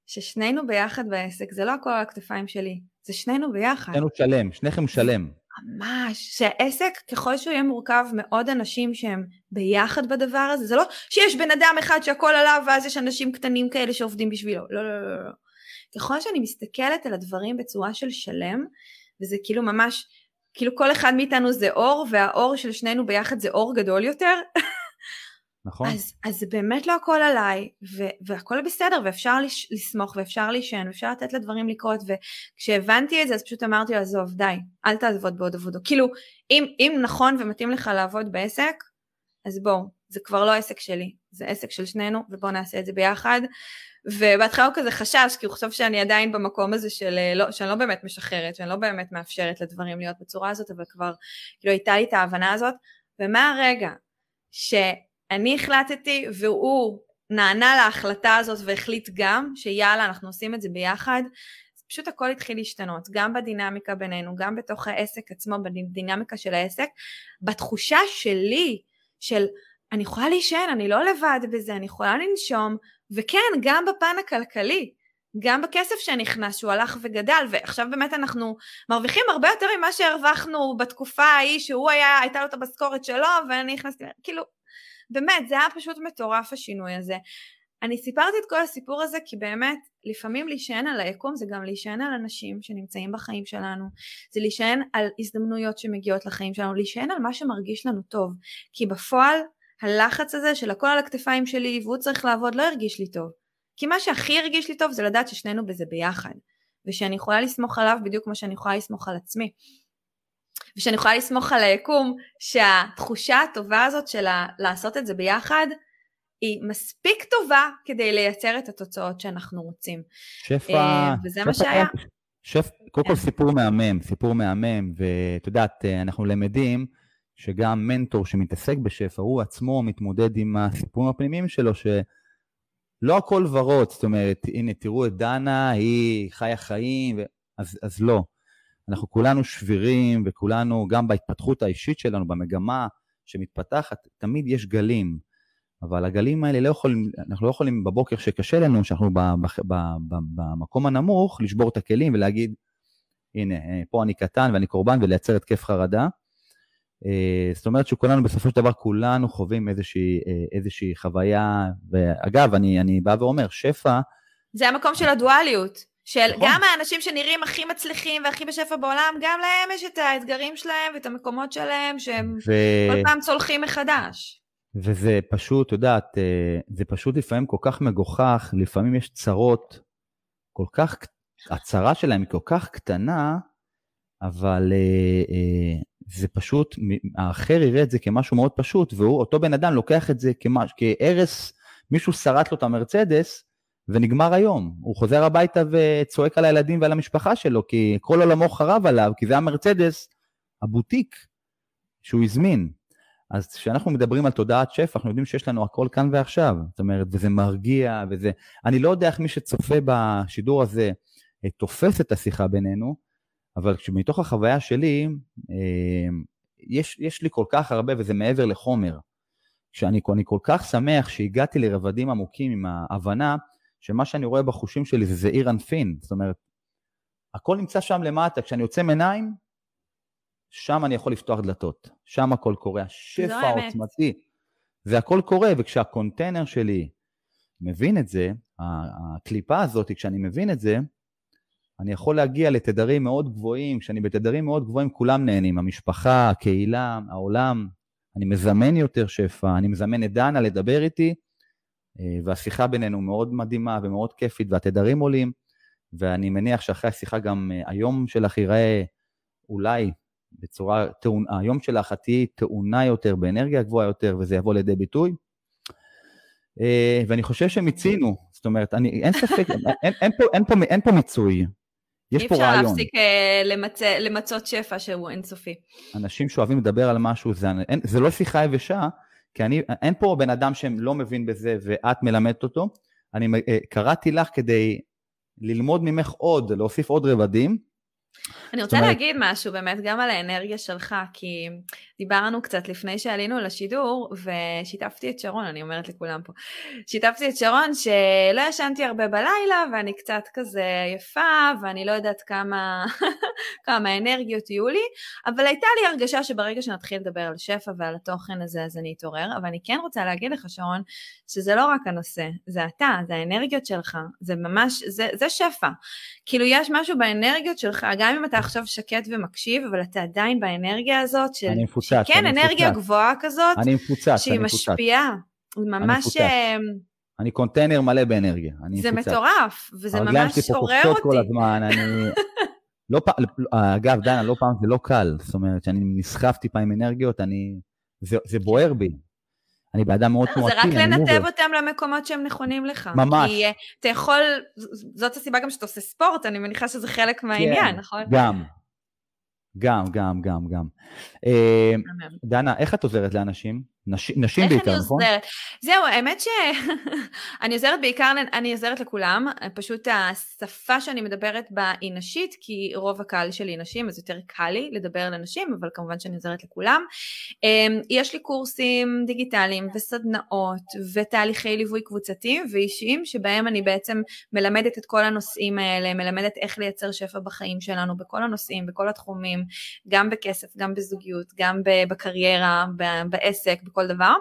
ששנינו ביחד בעסק, זה לא הכל על הכתפיים שלי, זה שנינו ביחד. שנינו שלם, שניכם שלם. ממש, שהעסק ככל שהוא יהיה מורכב מעוד אנשים שהם ביחד בדבר הזה, זה לא שיש בן אדם אחד שהכל עליו ואז יש אנשים קטנים כאלה שעובדים בשבילו, לא, לא, לא, לא. ככל שאני מסתכלת על הדברים בצורה של שלם, וזה כאילו ממש כאילו כל אחד מאיתנו זה אור, והאור של שנינו ביחד זה אור גדול יותר. נכון. אז, אז באמת לא הכל עליי, ו- והכל בסדר, ואפשר לש- לסמוך, ואפשר להישען, ואפשר לתת לדברים לקרות, וכשהבנתי את זה, אז פשוט אמרתי לו, עזוב, די, אל תעבוד בעוד עבודו. כאילו, אם, אם נכון ומתאים לך לעבוד בעסק, אז בואו, זה כבר לא עסק שלי, זה עסק של שנינו, ובואו נעשה את זה ביחד. ובהתחלה הוא כזה חשש, כי הוא חושב שאני עדיין במקום הזה של, אה, לא, שאני לא באמת משחררת, שאני לא באמת מאפשרת לדברים להיות בצורה הזאת, אבל כבר, כאילו הייתה לי את ההבנה הזאת, ומה הרגע שאני החלטתי והוא נענה להחלטה הזאת והחליט גם, שיאללה, אנחנו עושים את זה ביחד, פשוט הכל התחיל להשתנות, גם בדינמיקה בינינו, גם בתוך העסק עצמו, בדינמיקה של העסק, בתחושה שלי, של אני יכולה להישען, אני לא לבד בזה, אני יכולה לנשום, וכן, גם בפן הכלכלי, גם בכסף שנכנס, שהוא הלך וגדל, ועכשיו באמת אנחנו מרוויחים הרבה יותר ממה שהרווחנו בתקופה ההיא, שהוא היה, הייתה לו את המשכורת שלו, ואני נכנסתי, כאילו, באמת, זה היה פשוט מטורף השינוי הזה. אני סיפרתי את כל הסיפור הזה כי באמת לפעמים להישען על היקום זה גם להישען על אנשים שנמצאים בחיים שלנו, זה להישען על הזדמנויות שמגיעות לחיים שלנו, להישען על מה שמרגיש לנו טוב, כי בפועל הלחץ הזה של הכל על הכתפיים שלי והוא צריך לעבוד לא הרגיש לי טוב. כי מה שהכי הרגיש לי טוב זה לדעת ששנינו בזה ביחד. ושאני יכולה לסמוך עליו בדיוק כמו שאני יכולה לסמוך על עצמי. ושאני יכולה לסמוך על היקום שהתחושה הטובה הזאת של לעשות את זה ביחד היא מספיק טובה כדי לייצר את התוצאות שאנחנו רוצים. שפע, אה, וזה שפע מה שהיה. שפ, קודם כל כן. סיפור מהמם, סיפור מהמם, ואת יודעת, אה, אנחנו למדים שגם מנטור שמתעסק בשפע, הוא עצמו מתמודד עם הסיפורים הפנימיים שלו, שלא הכל ורוד, זאת אומרת, הנה, תראו את דנה, היא חיה חיים, ו... אז, אז לא. אנחנו כולנו שבירים, וכולנו, גם בהתפתחות האישית שלנו, במגמה שמתפתחת, תמיד יש גלים. אבל הגלים האלה לא יכולים, אנחנו לא יכולים בבוקר שקשה לנו, שאנחנו במקום הנמוך, לשבור את הכלים ולהגיד, הנה, פה אני קטן ואני קורבן, ולייצר התקף חרדה. אה, זאת אומרת שכולנו, בסופו של דבר, כולנו חווים איזושהי, אה, איזושהי חוויה, ואגב, אני, אני בא ואומר, שפע... זה המקום של הדואליות, של נכון. גם האנשים שנראים הכי מצליחים והכי בשפע בעולם, גם להם יש את האתגרים שלהם ואת המקומות שלהם, שהם ו... כל פעם צולחים מחדש. וזה פשוט, יודעת, אה, זה פשוט לפעמים כל כך מגוחך, לפעמים יש צרות כל כך, הצרה שלהם היא כל כך קטנה, אבל זה פשוט, האחר יראה את זה כמשהו מאוד פשוט, והוא, אותו בן אדם לוקח את זה כמש, כהרס, מישהו שרט לו את המרצדס, ונגמר היום. הוא חוזר הביתה וצועק על הילדים ועל המשפחה שלו, כי כל עולמו חרב עליו, כי זה המרצדס, הבוטיק שהוא הזמין. אז כשאנחנו מדברים על תודעת שפע, אנחנו יודעים שיש לנו הכל כאן ועכשיו. זאת אומרת, וזה מרגיע, וזה... אני לא יודע איך מי שצופה בשידור הזה תופס את השיחה בינינו, אבל מתוך החוויה שלי, אה, יש, יש לי כל כך הרבה וזה מעבר לחומר. שאני אני כל כך שמח שהגעתי לרבדים עמוקים עם ההבנה שמה שאני רואה בחושים שלי זה זעיר אנפין, זאת אומרת, הכל נמצא שם למטה, כשאני יוצא מעיניים, שם אני יכול לפתוח דלתות, שם הכל קורה, השפע העוצמתי, והכל קורה, וכשהקונטיינר שלי מבין את זה, הקליפה הזאת, כשאני מבין את זה, אני יכול להגיע לתדרים מאוד גבוהים, כשאני בתדרים מאוד גבוהים כולם נהנים, המשפחה, הקהילה, העולם, אני מזמן יותר שפע, אני מזמן את דנה לדבר איתי, אה, והשיחה בינינו מאוד מדהימה ומאוד כיפית, והתדרים עולים, ואני מניח שאחרי השיחה גם אה, היום שלך ייראה אולי בצורה, היום שלך תהיה טעונה יותר, באנרגיה גבוהה יותר, וזה יבוא לידי ביטוי. אה, ואני חושב שמיצינו, זאת אומרת, אני, אין ספק, אין, אין, פה, אין, פה, אין פה מיצוי, יש פה רעיון. אי אפשר להפסיק למצ... למצות שפע שהוא אינסופי. אנשים שאוהבים לדבר על משהו, זה, אין, זה לא שיחה יבשה, כי אני, אין פה בן אדם שלא מבין בזה ואת מלמדת אותו. אני uh, קראתי לך כדי ללמוד ממך עוד, להוסיף עוד רבדים, אני רוצה אומרת... להגיד משהו באמת גם על האנרגיה שלך, כי דיברנו קצת לפני שעלינו לשידור, ושיתפתי את שרון, אני אומרת לכולם פה, שיתפתי את שרון שלא ישנתי הרבה בלילה, ואני קצת כזה יפה, ואני לא יודעת כמה, כמה אנרגיות יהיו לי, אבל הייתה לי הרגשה שברגע שנתחיל לדבר על שפע ועל התוכן הזה, אז אני אתעורר, אבל אני כן רוצה להגיד לך, שרון, שזה לא רק הנושא, זה אתה, זה האנרגיות שלך, זה ממש, זה, זה שפע. כאילו יש משהו באנרגיות שלך, גם אם אתה עכשיו שקט ומקשיב, אבל אתה עדיין באנרגיה הזאת של... אני מפוצץ, אני כן, אנרגיה גבוהה כזאת. אני מפוצץ, אני שהיא משפיעה. ממש... אני, אני קונטיינר מלא באנרגיה, אני זה מפוצץ. מטורף, וזה ממש עורר אותי. הרגליים כל הזמן, אני... לא פעם, אגב, דנה, לא פעם זה לא קל, זאת אומרת, שאני נסחף טיפה עם אנרגיות, אני... זה, זה בוער בי, אני באדם מאוד תנועתי. זה רק לנתב אותם למקומות שהם נכונים לך. ממש. כי אתה יכול, זאת הסיבה גם שאתה עושה ספורט, אני מניחה שזה חלק מהעניין, כן, נכון? גם. גם, גם, גם, גם. אה, דנה, איך את עוזרת לאנשים? נש, נשים בעיקר, נכון? איך אני עוזרת? זהו, האמת שאני עוזרת בעיקר, אני עוזרת לכולם, פשוט השפה שאני מדברת בה היא נשית, כי רוב הקהל שלי היא נשים, אז יותר קל לי לדבר לנשים, אבל כמובן שאני עוזרת לכולם. אמ, יש לי קורסים דיגיטליים וסדנאות ותהליכי ליווי קבוצתיים ואישיים, שבהם אני בעצם מלמדת את כל הנושאים האלה, מלמדת איך לייצר שפע בחיים שלנו, בכל הנושאים, בכל התחומים, גם בכסף, גם בזוגיות, גם בקריירה, בעסק, כל דבר.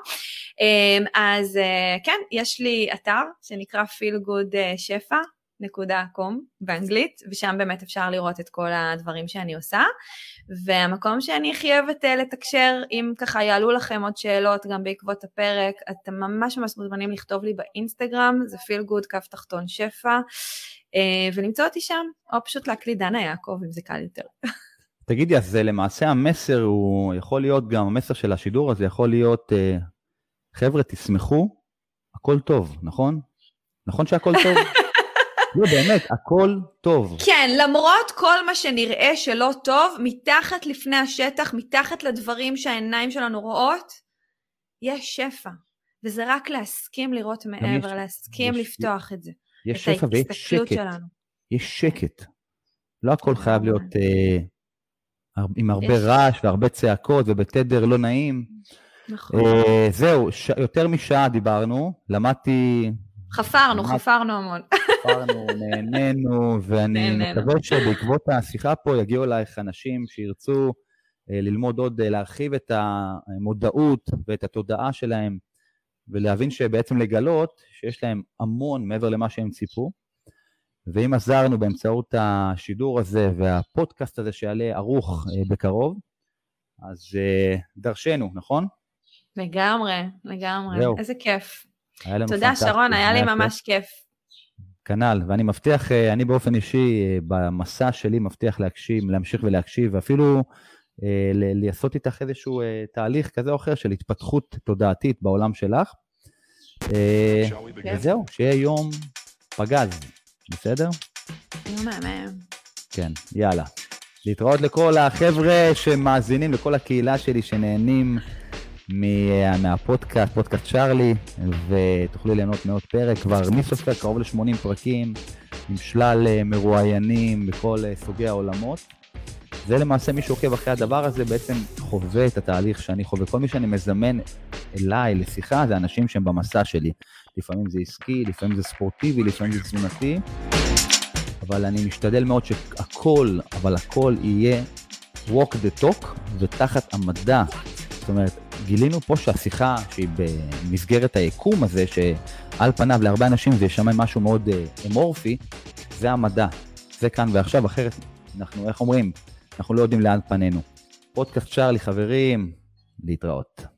אמ, אז אה, כן, יש לי אתר שנקרא feelgoodשפע.com באנגלית, ושם באמת אפשר לראות את כל הדברים שאני עושה. והמקום שאני הכי אוהבת אה, לתקשר, אם ככה יעלו לכם עוד שאלות גם בעקבות הפרק, אתם ממש ממש מוזמנים לכתוב לי באינסטגרם, זה feelgood כף תחתון שפע, אה, ולמצוא אותי שם, או פשוט להקליט דנה יעקב אם זה קל יותר. תגידי, אז למעשה המסר הוא יכול להיות גם, המסר של השידור הזה יכול להיות, אה, חבר'ה, תשמחו, הכל טוב, נכון? נכון שהכל טוב? לא, באמת, הכל טוב. כן, למרות כל מה שנראה שלא טוב, מתחת לפני השטח, מתחת לדברים שהעיניים שלנו רואות, יש שפע. וזה רק להסכים לראות מעבר, יש, להסכים יש, לפתוח יש, את זה. יש שפע ויש שקט. שלנו. יש שקט. לא הכל חייב להיות... אה, עם הרבה יש. רעש והרבה צעקות ובתדר לא נעים. נכון. Uh, זהו, ש... יותר משעה דיברנו, למדתי... חפרנו, למד... חפרנו המון. חפרנו, נהנינו, ואני מקווה שבעקבות השיחה פה יגיעו אלייך אנשים שירצו uh, ללמוד עוד, uh, להרחיב את המודעות ואת התודעה שלהם, ולהבין שבעצם לגלות שיש להם המון מעבר למה שהם ציפו. ואם עזרנו באמצעות השידור הזה והפודקאסט הזה שיעלה ערוך אה, בקרוב, אז אה, דרשנו, נכון? לגמרי, לגמרי. זהו. איזה כיף. תודה, שרון, היה לי ממש כיף. כנ"ל, ואני מבטיח, אה, אני באופן אישי, במסע שלי מבטיח להקשיב, להמשיך ולהקשיב, ואפילו לעשות איתך איזשהו תהליך כזה או אחר של התפתחות תודעתית בעולם שלך. וזהו, שיהיה יום פגז. בסדר? נו, מהמם. כן, יאללה. להתראות לכל החבר'ה שמאזינים, לכל הקהילה שלי שנהנים מהפודקאסט, פודקאסט צ'ארלי, ותוכלו ליהנות מעוד פרק. כבר מי סופר קרוב ל-80 פרקים, עם שלל אה, מרואיינים בכל אה, סוגי העולמות. זה למעשה מי שעוקב אחרי הדבר הזה בעצם חווה את התהליך שאני חווה. כל מי שאני מזמן אליי לשיחה זה אנשים שהם במסע שלי. לפעמים זה עסקי, לפעמים זה ספורטיבי, לפעמים זה תזונתי, אבל אני משתדל מאוד שהכל, אבל הכל יהיה walk the talk ותחת המדע. זאת אומרת, גילינו פה שהשיחה שהיא במסגרת היקום הזה, שעל פניו להרבה אנשים זה יישמע משהו מאוד אה, אמורפי, זה המדע. זה כאן ועכשיו, אחרת אנחנו, איך אומרים, אנחנו לא יודעים לאן פנינו. פודקאסט צ'ארלי, חברים, להתראות.